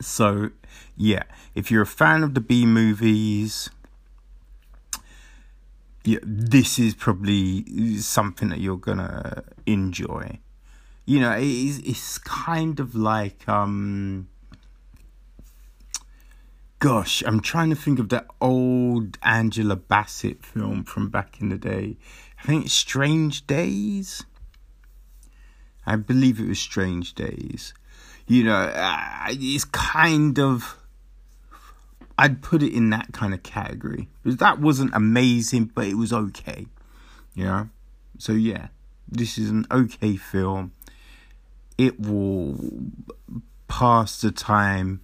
So, yeah, if you're a fan of the B movies, yeah, this is probably something that you're gonna enjoy. You know, it's it's kind of like um. Gosh, I'm trying to think of that old Angela Bassett film from back in the day. I think it's Strange Days. I believe it was Strange Days. You know, uh, it's kind of. I'd put it in that kind of category. Because that wasn't amazing, but it was okay. You know? So, yeah, this is an okay film. It will pass the time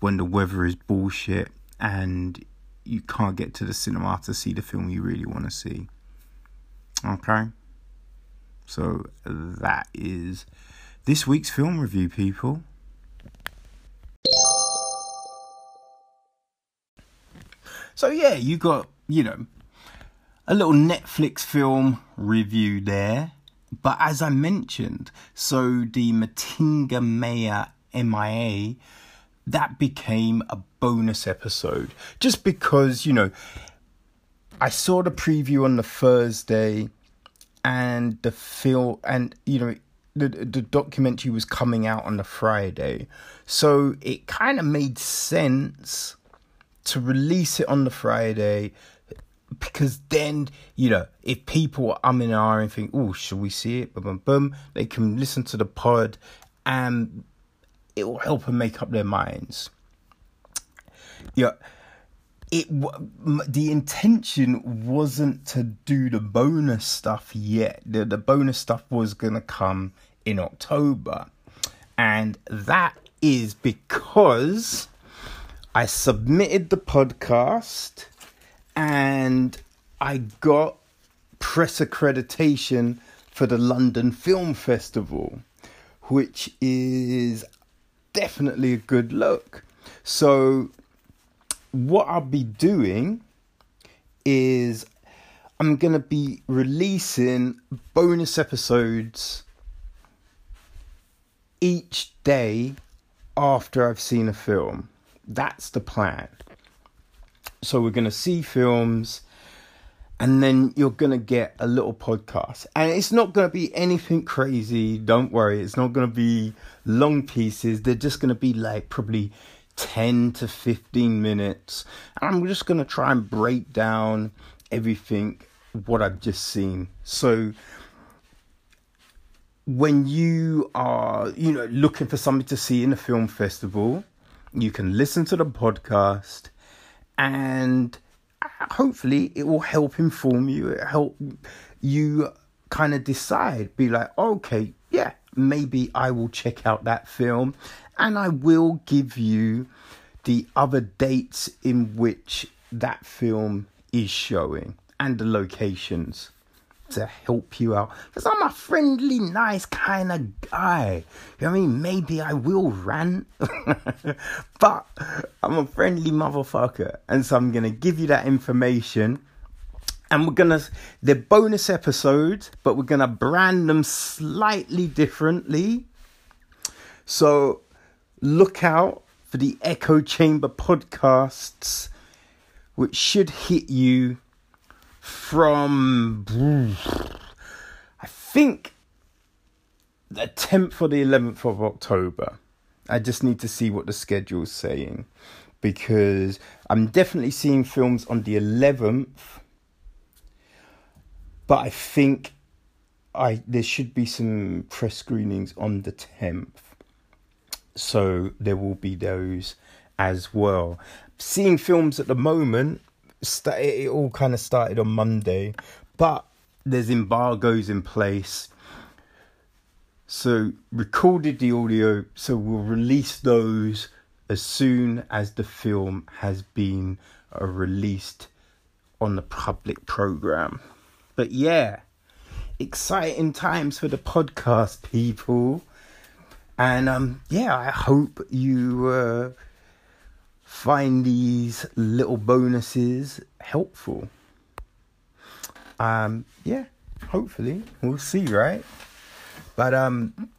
when the weather is bullshit and you can't get to the cinema to see the film you really want to see. Okay? So that is this week's film review, people. So yeah, you got, you know, a little Netflix film review there. But as I mentioned, so the Matangi Maya MIA, that became a bonus episode. Just because, you know, I saw the preview on the Thursday and the film and you know the the documentary was coming out on the Friday. So it kind of made sense to release it on the Friday because then, you know, if people are umming and ahhing and think, oh, should we see it? Boom, boom, boom, they can listen to the pod and it will help them make up their minds. Yeah it the intention wasn't to do the bonus stuff yet. The the bonus stuff was gonna come in October, and that is because I submitted the podcast and I got press accreditation for the London Film Festival, which is definitely a good look. So what I'll be doing is I'm going to be releasing bonus episodes each day after I've seen a film. That's the plan. So we're going to see films and then you're going to get a little podcast. And it's not going to be anything crazy. Don't worry. It's not going to be long pieces. They're just going to be like probably 10 to 15 minutes. And I'm just going to try and break down everything what I've just seen. So when you are, you know, looking for something to see in a film festival, you can listen to the podcast and hopefully it will help inform you, it help you kind of decide, be like, okay, yeah, maybe I will check out that film and I will give you the other dates in which that film is showing and the locations to help you out because I'm a friendly, nice kind of guy. You know what I mean? Maybe I will rant, but I'm a friendly motherfucker, and so I'm gonna give you that information. And we're gonna, they're bonus episodes, but we're gonna brand them slightly differently. So look out for the Echo Chamber podcasts, which should hit you from, I think, the 10th or the 11th of October. I just need to see what the schedule's saying because I'm definitely seeing films on the 11th, but I think I there should be some press screenings on the 10th so there will be those as well. Seeing films at the moment, it all kind of started on Monday, but there's embargoes in place. So recorded the audio, so we'll release those as soon as the film has been uh, released on the public program. But yeah, exciting times for the podcast, people. And um, yeah, I hope you uh, find these little bonuses helpful. Um, yeah, Hopefully, we'll see, right? But um,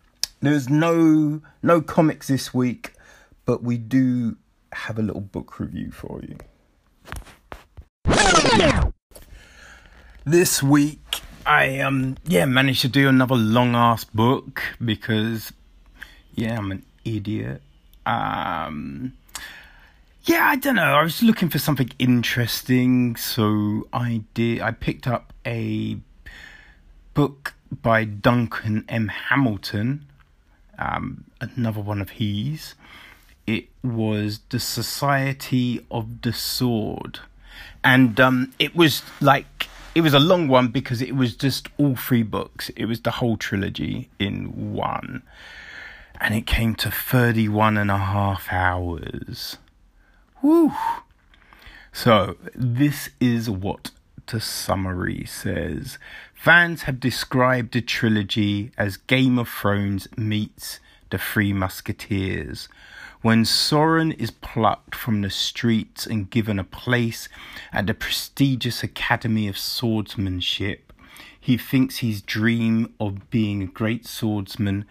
there's no no comics this week, but we do have a little book review for you. This week, I um yeah managed to do another long ass book because yeah I'm an idiot. Um yeah, I don't know. I was looking for something interesting, so I did. I picked up a book by Duncan M. Hamilton, um, another one of his. It was The Society of the Sword. And um, it was like, it was a long one because it was just all three books. It was the whole trilogy in one. And it came to 31 and a half hours. Woo! So, this is what the summary says. Fans have described the trilogy as Game of Thrones meets The Three Musketeers. When Soren is plucked from the streets and given a place at the prestigious Academy of Swordsmanship, he thinks his dream of being a great swordsman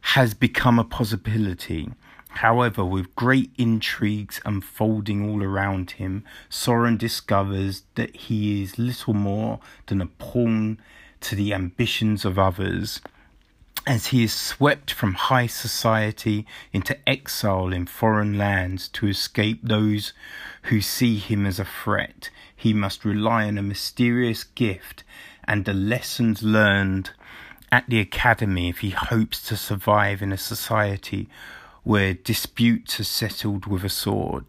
has become a possibility. However, with great intrigues unfolding all around him, Soren discovers that he is little more than a pawn to the ambitions of others. As he is swept from high society into exile in foreign lands to escape those who see him as a threat, he must rely on a mysterious gift and the lessons learned at the academy if he hopes to survive in a society where disputes are settled with a sword.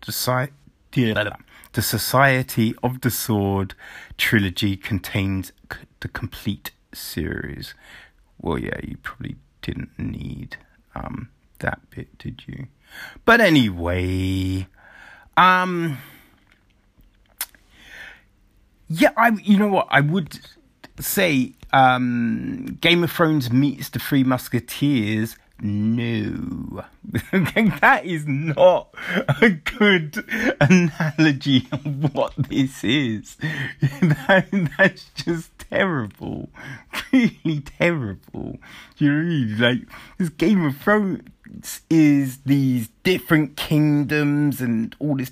The, Society of the Sword trilogy contains the complete series. Well, yeah, you probably didn't need um, that bit, did you? But anyway, um, yeah, I you know what I would say um, Game of Thrones meets the Three Musketeers no, that is not a good analogy of what this is. that, that's just terrible, really terrible. Do you know? Like this Game of Thrones is these different kingdoms and all this,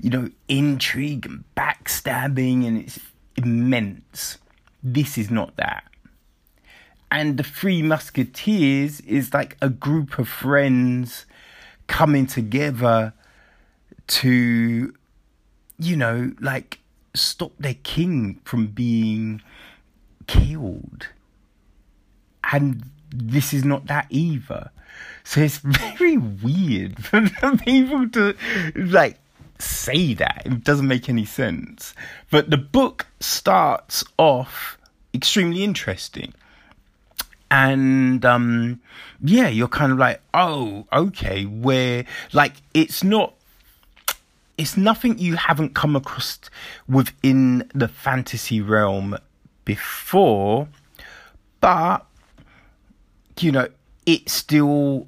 you know, intrigue and backstabbing, and it's immense. This is not that and the Three Musketeers is like a group of friends coming together to, you know, like stop their king from being killed. And this is not that either. So it's very weird for people to like say that. It doesn't make any sense. But the book starts off extremely interesting and um, yeah, you're kind of like, oh, okay, where like it's not. It's nothing you haven't come across within the fantasy realm before, but you know, it still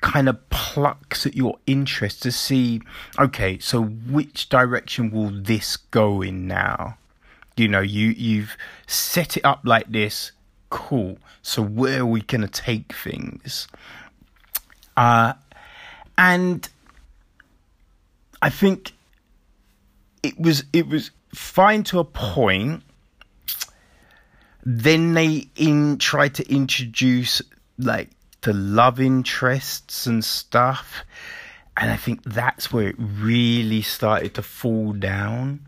kind of plucks at your interest to see okay so which direction will this go in now you know you you've set it up like this cool. So where are we going to take things? Uh, and I think it was it was fine to a point. Then they in tried to introduce like the love interests and stuff, and I think that's where it really started to fall down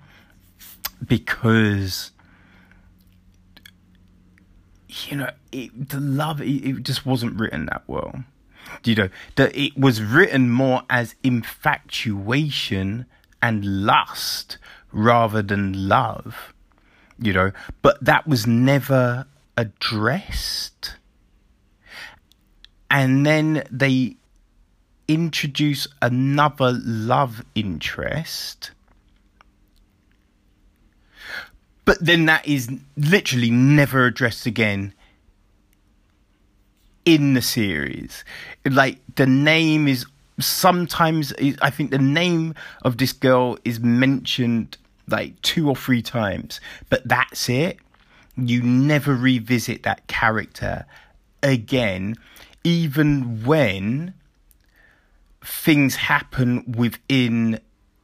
because you know, it, the love, it, it just wasn't written that well. You know, that it was written more as infatuation and lust rather than love, you know, but that was never addressed. And then they introduce another love interest but then that is literally never addressed again in the series. Like the name is sometimes I think the name of this girl is mentioned like two or three times, but that's it. you never revisit that character again, even when things happen within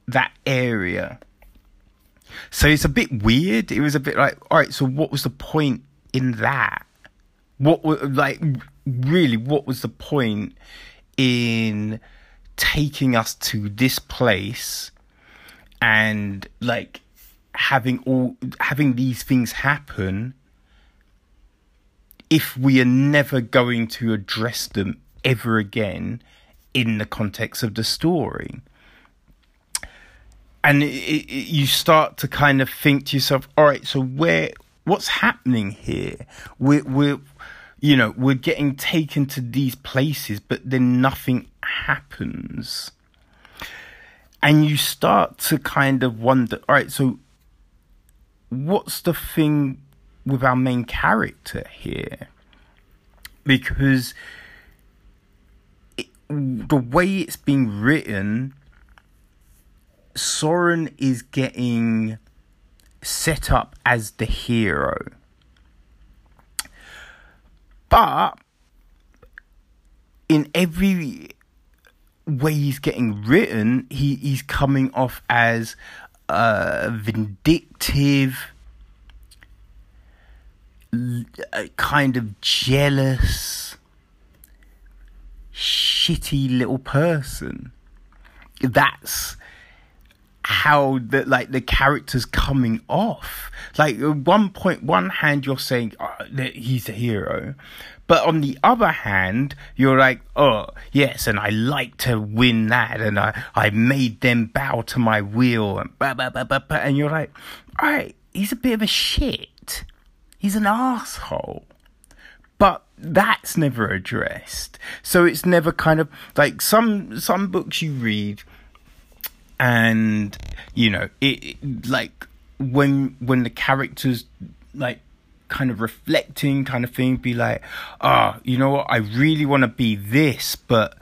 that area. So it's a bit weird. It was a bit like, all right, so what was the point in that? What was like really what was the point in taking us to this place and like having all having these things happen if we are never going to address them ever again in the context of the story and it, it, you start to kind of think to yourself all right so where what's happening here? We're, we're you know we're getting taken to these places but then nothing happens. And you start to kind of wonder all right so what's the thing with our main character here? Because it, the way it's being written Soren is getting set up as the hero but in every way he's getting written, he, he's coming off as uh, vindictive, kind of jealous, shitty little person. That's how the like the character's coming off. Like at one point, one hand you're saying oh, he's a hero, but on the other hand, you're like, oh yes, and I like to win that, and I I made them bow to my will, and blah blah blah blah, blah. and you're like, all right, he's a bit of a shit. He's an asshole. But that's never addressed. So it's never kind of like some some books you read and you know it, it, like when when the characters like kind of reflecting kind of thing be like ah oh, you know what? I really want to be this but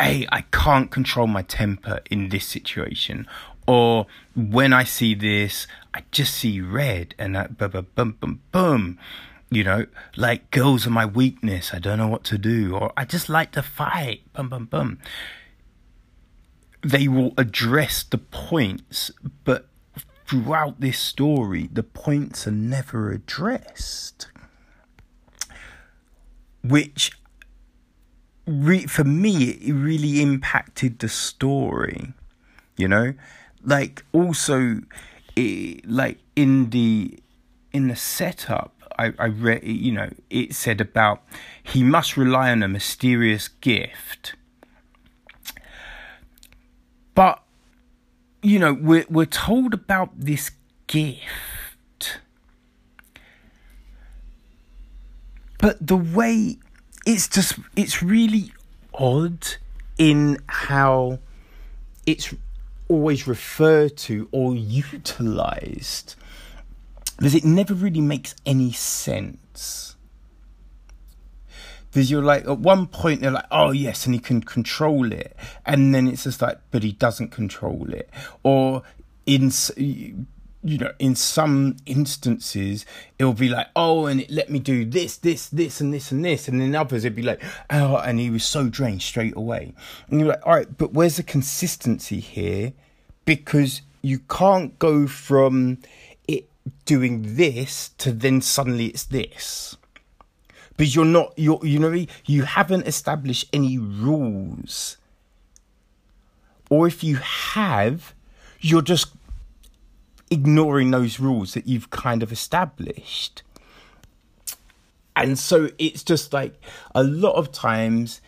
hey i can't control my temper in this situation. Or when i see this i just see red and that boom boom boom boom boom you know like girls are my weakness. I don't know what to do. Or i just like to fight. Boom boom boom they will address the points, but throughout this story, the points are never addressed. Which, re- for me, it really impacted the story. You know, like also, it, like in the in the setup, I, I read, you know, it said about he must rely on a mysterious gift but you know, we're we're told about this gift. But the way it's just it's really odd in how it's always referred to or utilized because it never really makes any sense because you're like at one point they're like oh yes and he can control it. And then it's just like but he doesn't control it. Or in you know in some instances it'll be like oh and it let me do this this this and this and this. And then others it'd be like oh and he was so drained straight away. And you're like all right but where's the consistency here? Because you can't go from it doing this to then suddenly it's this because you're not you're you know you haven't established any rules. Or if you have you're just ignoring those rules that you've kind of established. And so it's just like a lot of times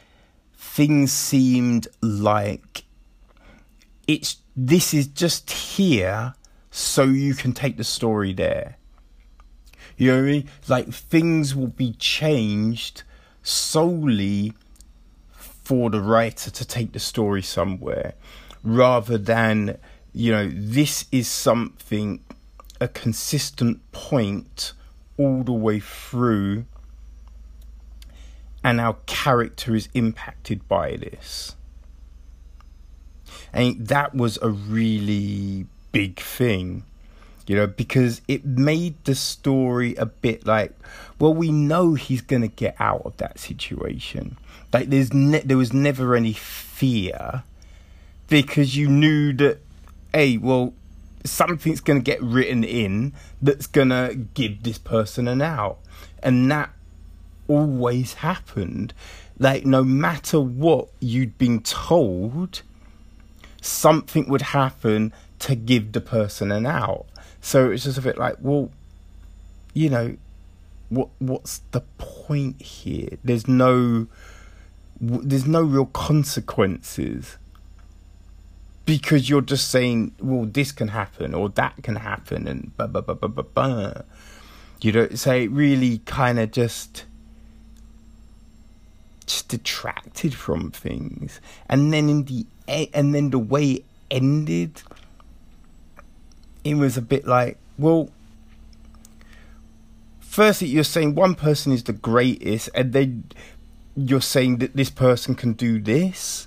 things seemed like it's this is just here so you can take the story there you know what I mean? Like things will be changed solely for the writer to take the story somewhere rather than, you know, this is something, a consistent point all the way through, and our character is impacted by this. And that was a really big thing you know, because it made the story a bit like, well, we know he's gonna get out of that situation. Like there's ne- there was never any fear because you knew that, hey, well, something's gonna get written in that's gonna give this person an out, and that always happened. Like no matter what you'd been told, something would happen to give the person an out. So it's just a bit like, well, you know, what what's the point here? There's no there's no real consequences because you're just saying, well, this can happen or that can happen, and blah blah blah blah blah. blah. You know, so it really kind of just just detracted from things, and then in the and then the way it ended it was a bit like, well, firstly, you're saying one person is the greatest, and then you're saying that this person can do this.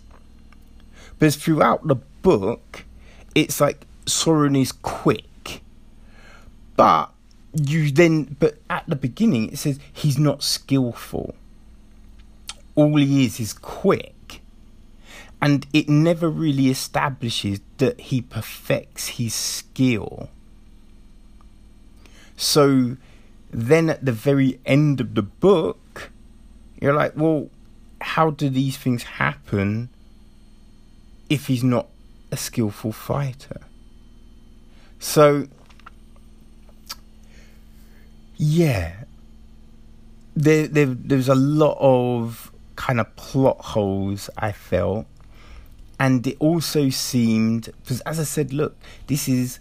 But throughout the book, it's like Soren is quick, but you then, but at the beginning, it says he's not skillful. All he is is quick and it never really establishes that he perfects his skill. So then at the very end of the book, you're like, well, how do these things happen if he's not a skillful fighter? So, yeah, there, there, there's a lot of kind of plot holes I felt and it also seemed because as i said look this is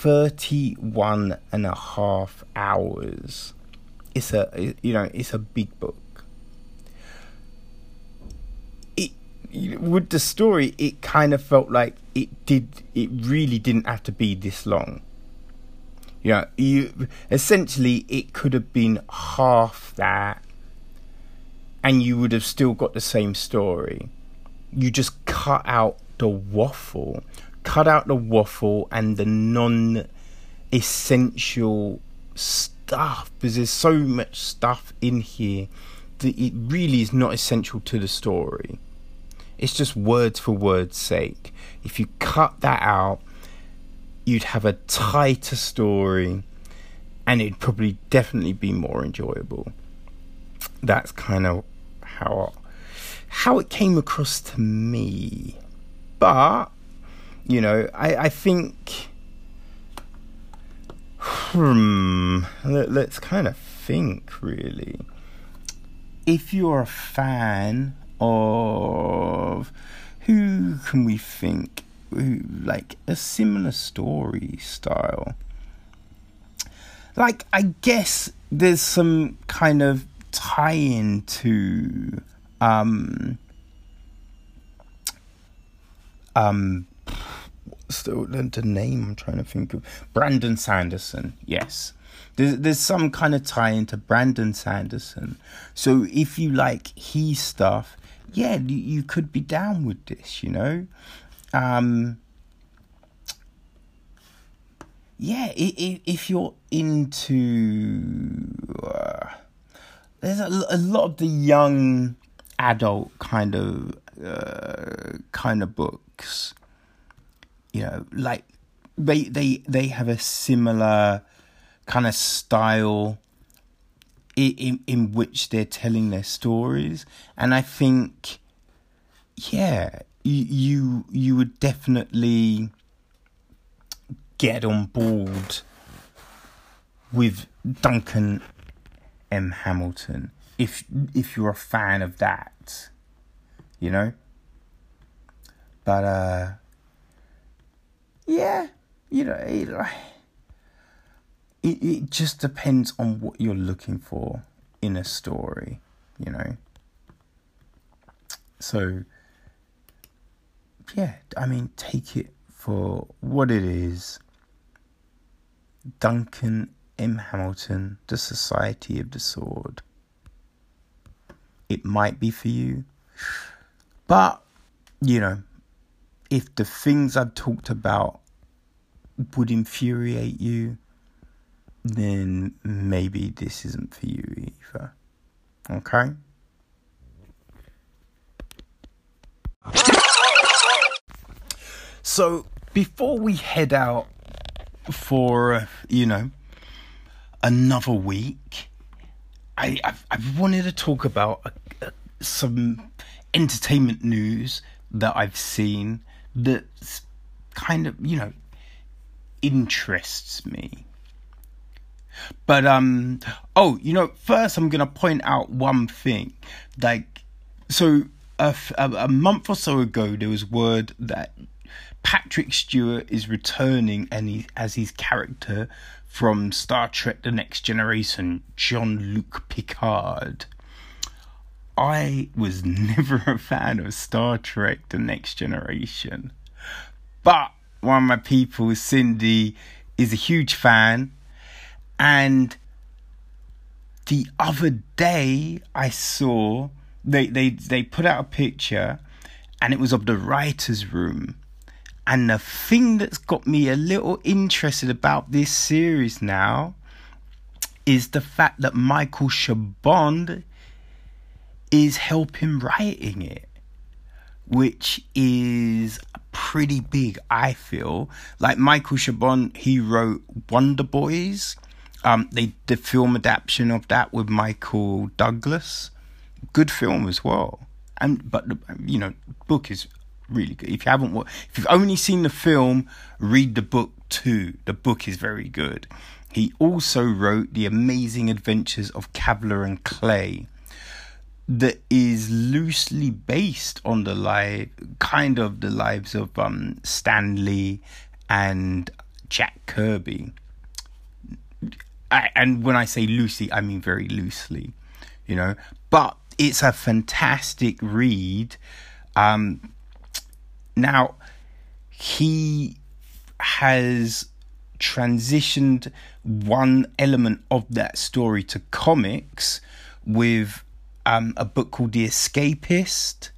31 and a half hours. It's a you know it's a big book. It with the story it kind of felt like it did it really didn't have to be this long. You know you essentially it could have been half that and you would have still got the same story you just cut out the waffle, cut out the waffle and the non essential stuff because there's so much stuff in here that it really is not essential to the story. It's just words for words sake. If you cut that out, you'd have a tighter story and it'd probably definitely be more enjoyable. That's kind of how how it came across to me. But, you know, I, I think. Hmm. Let, let's kind of think, really. If you're a fan of. Who can we think? Who, like a similar story style? Like, I guess there's some kind of tie in to um, um, still the, name I'm trying to think of Brandon Sanderson. Yes, there's there's some kind of tie into Brandon Sanderson. So if you like his stuff, yeah, you, you could be down with this. You know, um, yeah, if, if you're into, uh, there's a, a lot of the young adult kind of uh, kind of books. You know, like they they they have a similar kind of style in, in in which they're telling their stories, and I think, yeah, you you, you would definitely get on board with Duncan M. Hamilton if if you're a fan of that, you know. But uh, yeah, you know, it, it it just depends on what you're looking for in a story, you know. So yeah, I mean, take it for what it is. Duncan M. Hamilton, The Society of the Sword it might be for you. But, you know, if the things I've talked about would infuriate you, then maybe this isn't for you either. Okay? So, before we head out for, you know, another week, I, I've, I've wanted to talk about uh, uh, some entertainment news that I've seen that's kind of, you know, interests me. But um oh, you know, first I'm going to point out one thing. Like so a, a, month or so ago there was word that Patrick Stewart is returning and he as his character from Star Trek The Next Generation, Jean Luc Picard. I was never a fan of Star Trek The Next Generation. But one of my people, Cindy, is a huge fan. And the other day I saw they, they, they put out a picture and it was of the writer's room and the thing that's got me a little interested about this series now is the fact that Michael Chabon is helping writing it, which is pretty big, I feel. Like Michael Chabon, he wrote Wonder Boys. Um, they the film adaptation of that with Michael Douglas, good film as well. And but the you know book is really good. If you haven't, if you've only seen the film, read the book too. The book is very good. He also wrote The Amazing Adventures of Kavalier and Clay, that is loosely based on the life, kind of the lives of um, Stan Lee and Jack Kirby. I, and when I say loosely, I mean very loosely, you know. But it's a fantastic read. Um, now, he has transitioned one element of that story to comics with um, a book called The Escapist.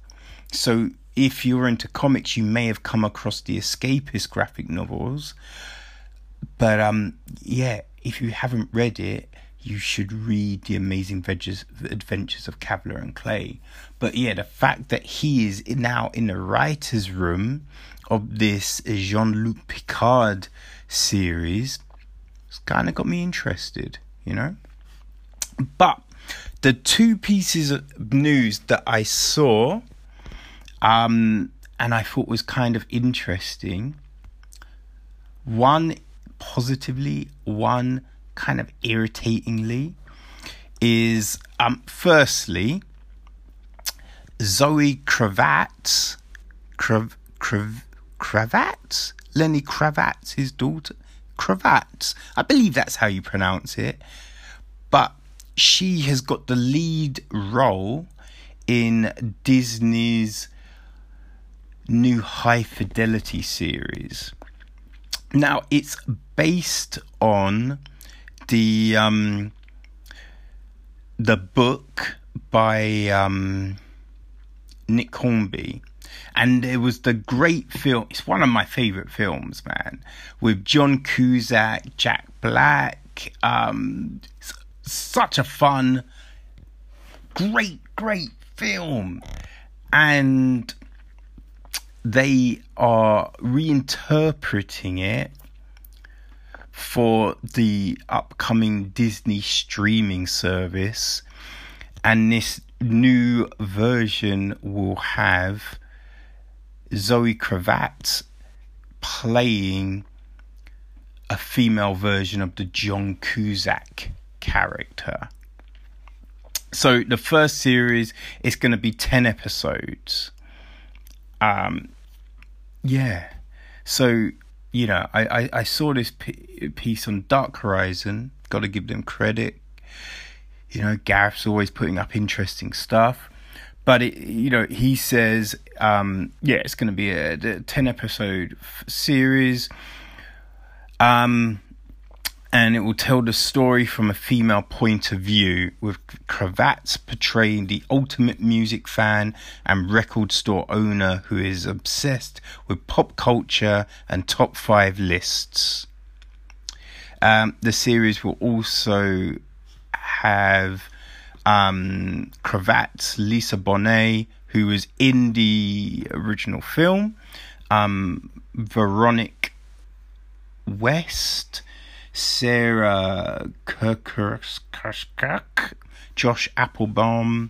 So, if you're into comics, you may have come across the Escapist graphic novels. But um, yeah, if you haven't read it, you should read The Amazing Adventures of Kavalier and Clay. But yeah, the fact that he is now in the writer's room of this Jean Luc Picard series has kind of got me interested, you know? But the two pieces of news that I saw um, and I thought was kind of interesting one positively, one kind of irritatingly is um firstly Zoe Kravitz Krav, Krav, Kravitz Lenny Kravitz his daughter? Kravitz I believe that's how you pronounce it. But she has got the lead role in Disney's new high fidelity series. Now it's based on the um, the book by um, Nick Hornby. And it was the great film. It's one of my favorite films, man. With John Cusack, Jack Black. Um, such a fun, great, great film. And they are reinterpreting it for the upcoming Disney streaming service. And this new version will have Zoe Kravitz playing a female version of the John Cusack character. So the first series is going to be 10 episodes. Um yeah. So you know, I, I, I saw this piece on Dark Horizon. Got to give them credit. You know, Gareth's always putting up interesting stuff. But it, you know, he says, um, yeah, it's going to be a, a ten episode f- series. Um, and it will tell the story from a female point of view, with Kravitz portraying the ultimate music fan and record store owner who is obsessed with pop culture and top five lists. Um, the series will also have um, Lisa Bonet, who was in the original film, um, Veronica West, Sarah Kucserka, Josh Appelbaum,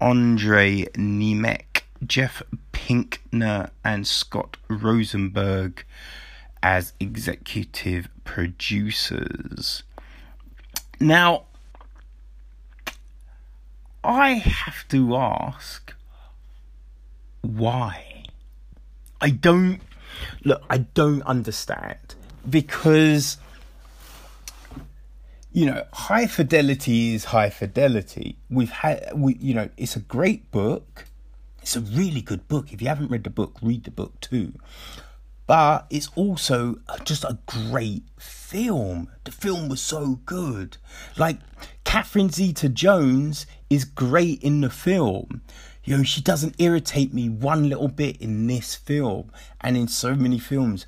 Andre Nemec, Jeff Pinkner, and Scott Rosenberg as executive producers. Now, I have to ask why? I don't look, I don't understand because you know, high fidelity is high fidelity. We've had, we, you know, it's a great book. It's a really good book. If you haven't read the book, read the book too. But it's also just a great film. The film was so good. Like, Catherine Zeta Jones is great in the film. You know, she doesn't irritate me one little bit in this film and in so many films.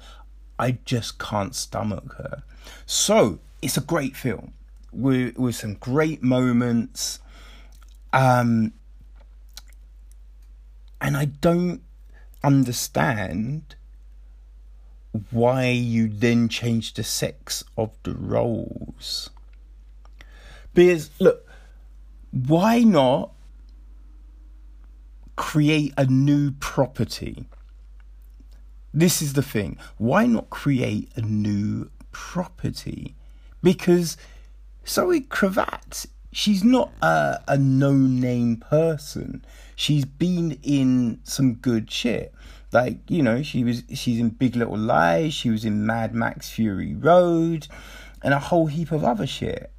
I just can't stomach her. So, it's a great film with, with some great moments. Um, and I don't understand why you then change the sex of the roles. Because, look, why not create a new property? This is the thing. Why not create a new property? Because Zoe Kravitz, she's not a, a no name person. She's been in some good shit. Like, you know, she was she's in Big Little Lies, she was in Mad Max Fury Road, and a whole heap of other shit.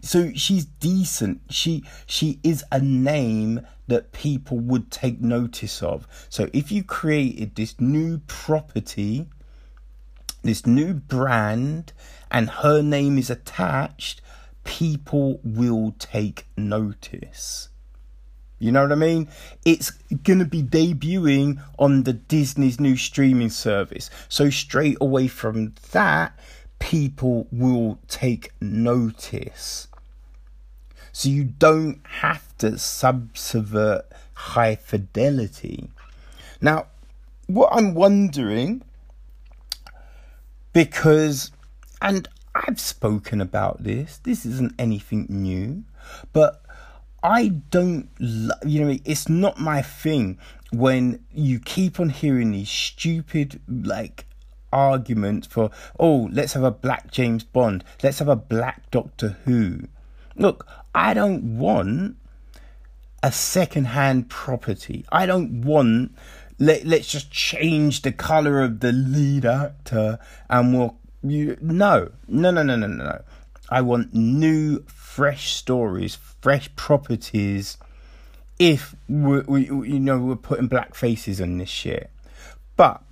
So she's decent. She she is a name that people would take notice of. So if you created this new property, this new brand, and her name is attached, people will take notice. You know what I mean? It's going to be debuting on the Disney's new streaming service. So, straight away from that, people will take notice. So, you don't have to subvert high fidelity. Now, what I'm wondering, because, and I've spoken about this, this isn't anything new, but I don't, you know, it's not my thing when you keep on hearing these stupid, like, arguments for, oh, let's have a black James Bond, let's have a black Doctor Who. Look, I don't want a second-hand property. I don't want let let's just change the color of the lead actor and we'll you no no no no no no. I want new, fresh stories, fresh properties. If we, we you know we're putting black faces on this shit, but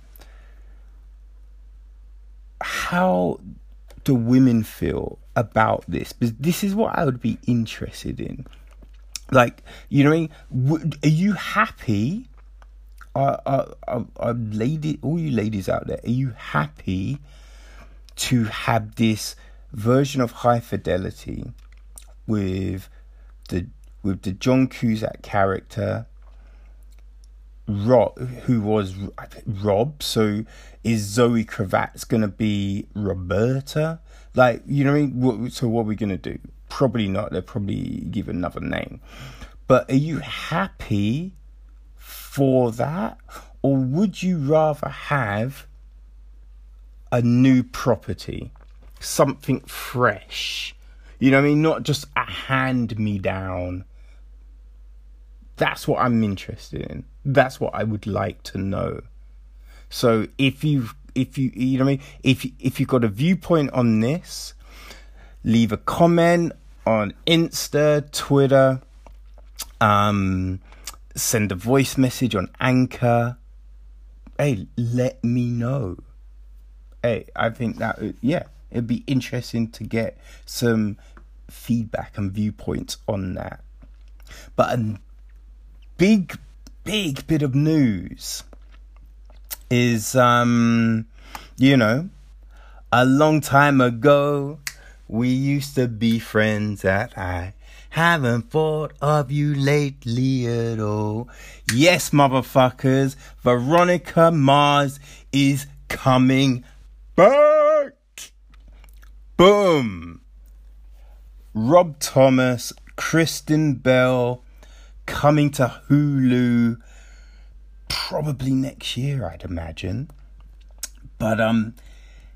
how do women feel about this? Because this is what I would be interested in. Like, you know, I mean? are you happy? Are, are, are, are lady, all you ladies out there, are you happy to have this version of High Fidelity with the with the John Cusack character, Rob, who was Rob. So is Zoe Kravitz gonna be Roberta? Like you know, what I mean? so what are we gonna do? Probably not. They'll probably give another name. But are you happy for that, or would you rather have a new property? something fresh. You know what I mean? Not just a hand me down. That's what I'm interested in. That's what I would like to know. So if you if you you know I mean, if if you've got a viewpoint on this, leave a comment on Insta, Twitter, um, send a voice message on Anchor. Hey, let me know. Hey, I think that yeah, it'd be interesting to get some feedback and viewpoints on that. But a big, big bit of news is, um, you know, a long time ago, we used to be friends that I haven't thought of you lately at all. Yes, motherfuckers, Veronica Mars is coming back. Boom. Rob Thomas, Kristen Bell coming to Hulu probably next year, I'd imagine. But um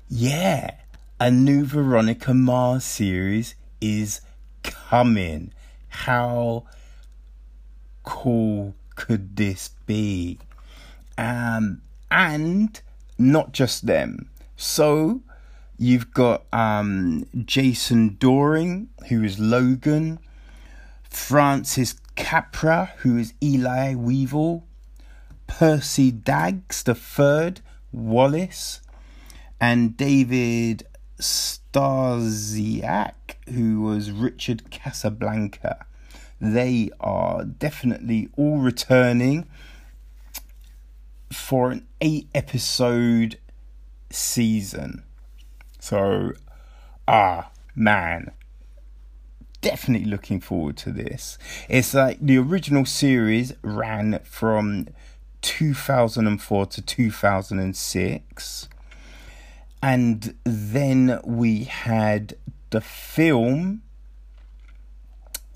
yeah, a new Veronica Mars series is coming. How cool could this be? Um, and not just them. So you've got um, Jason Dohring, who is Logan, Francis Capra, who is Eli Weevil, Percy Daggs the third, Wallace, and David Stasiak, who was Richard Casablanca. They are definitely all returning for an eight episode season. So, ah, man, definitely looking forward to this. It's like the original series ran from 2004 to 2006 and then we had the film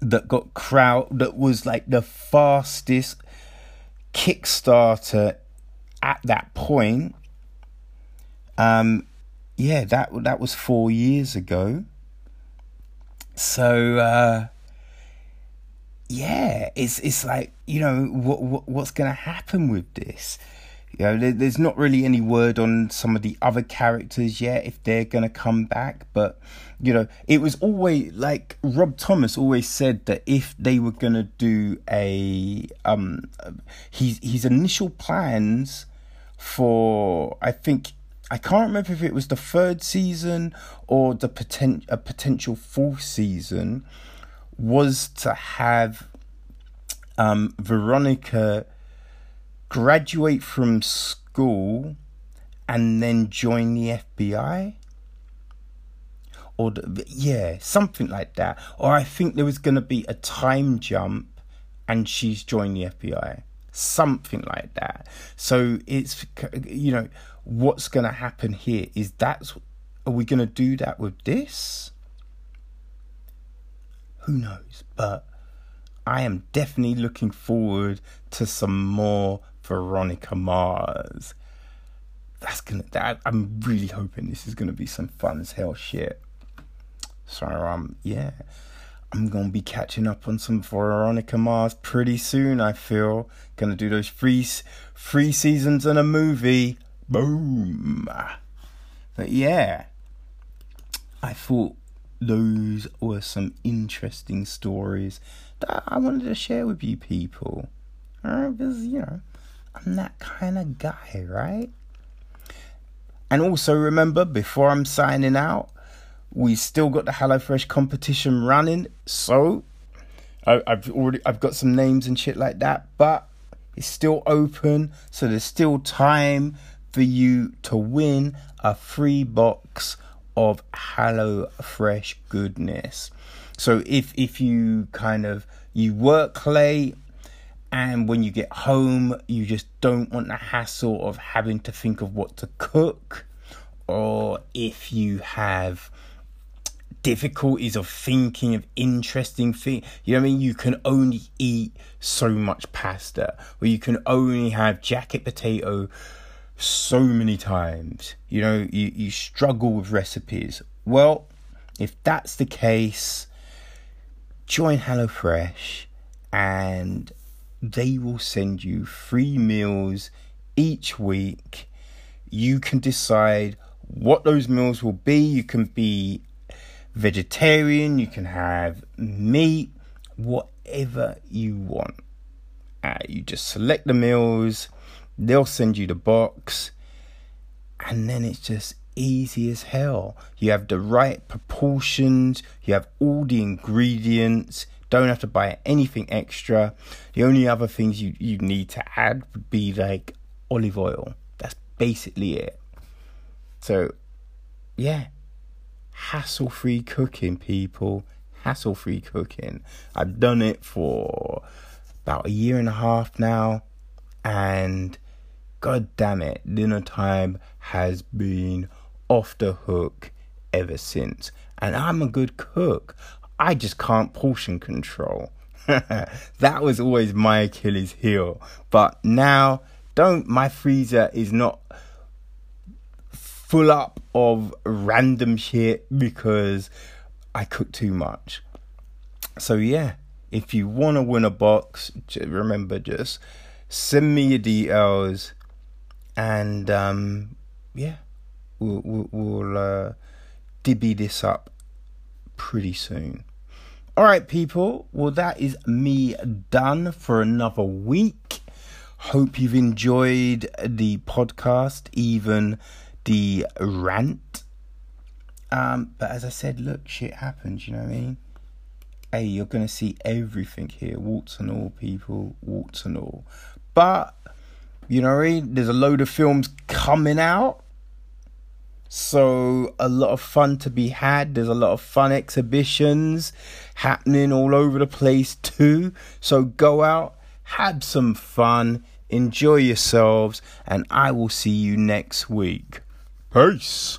that got crowd that was like the fastest Kickstarter at that point. Um, yeah, that that was four years ago. So uh, yeah, it's it's like you know what, what what's gonna happen with this. You know, there, there's not really any word on some of the other characters yet if they're gonna come back, but you know, it was always like Rob Thomas always said that if they were gonna do a um, his his initial plans for I think I can't remember if it was the third season or the potent a potential fourth season was to have um, Veronica graduate from school and then join the FBI or yeah something like that. Or i think there was going to be a time jump and she's joined the fbi something like that. So it's you know what's going to happen here is that's are we going to do that with this who knows but i am definitely looking forward to some more Veronica Mars. That's gonna. That, I'm really hoping this is gonna be some fun as hell shit. So um, yeah, I'm gonna be catching up on some Veronica Mars pretty soon. I feel gonna do those free free seasons and a movie. Boom. But yeah, I thought those were some interesting stories that I wanted to share with you people. Because you know I'm that kind of guy, right? And also remember, before I'm signing out, we still got the HelloFresh competition running. So I, have already I've got some names and shit like that, but it's still open. So there's still time for you to win a free box of HelloFresh goodness. So if if you kind of you work late and when you get home you just don't want the hassle of having to think of what to cook or if you have difficulties of thinking of interesting things you know what i mean you can only eat so much pasta or you can only have jacket potato so many times you know you, you struggle with recipes well if that's the case join HelloFresh and they will send you free meals each week. You can decide what those meals will be. You can be vegetarian, you can have meat, whatever you want. Uh, you just select the meals, they'll send you the box, and then it's just easy as hell. You have the right proportions, you have all the ingredients, don't have to buy anything extra. The only other things you, you need to add would be like olive oil. That's basically it. So, yeah, hassle free cooking, people. Hassle free cooking. I've done it for about a year and a half now, and god damn it, dinner time has been off the hook ever since. And I'm a good cook. I just can't portion control. that was always my Achilles heel. But now, don't, my freezer is not full up of random shit because I cook too much. So, yeah, if you want to win a box, remember just send me your details and, um, yeah, we'll, we'll, uh, dibby this up pretty soon. All right, people. Well, that is me done for another week. Hope you've enjoyed the podcast, even the rant. Um, but as I said, look, shit happens, you know what I mean? Hey, you're gonna see everything here, warts and all, people, warts and all. But, you know I mean? There's a load of films coming out so, a lot of fun to be had. There's a lot of fun exhibitions happening all over the place, too. So, go out, have some fun, enjoy yourselves, and I will see you next week. Peace.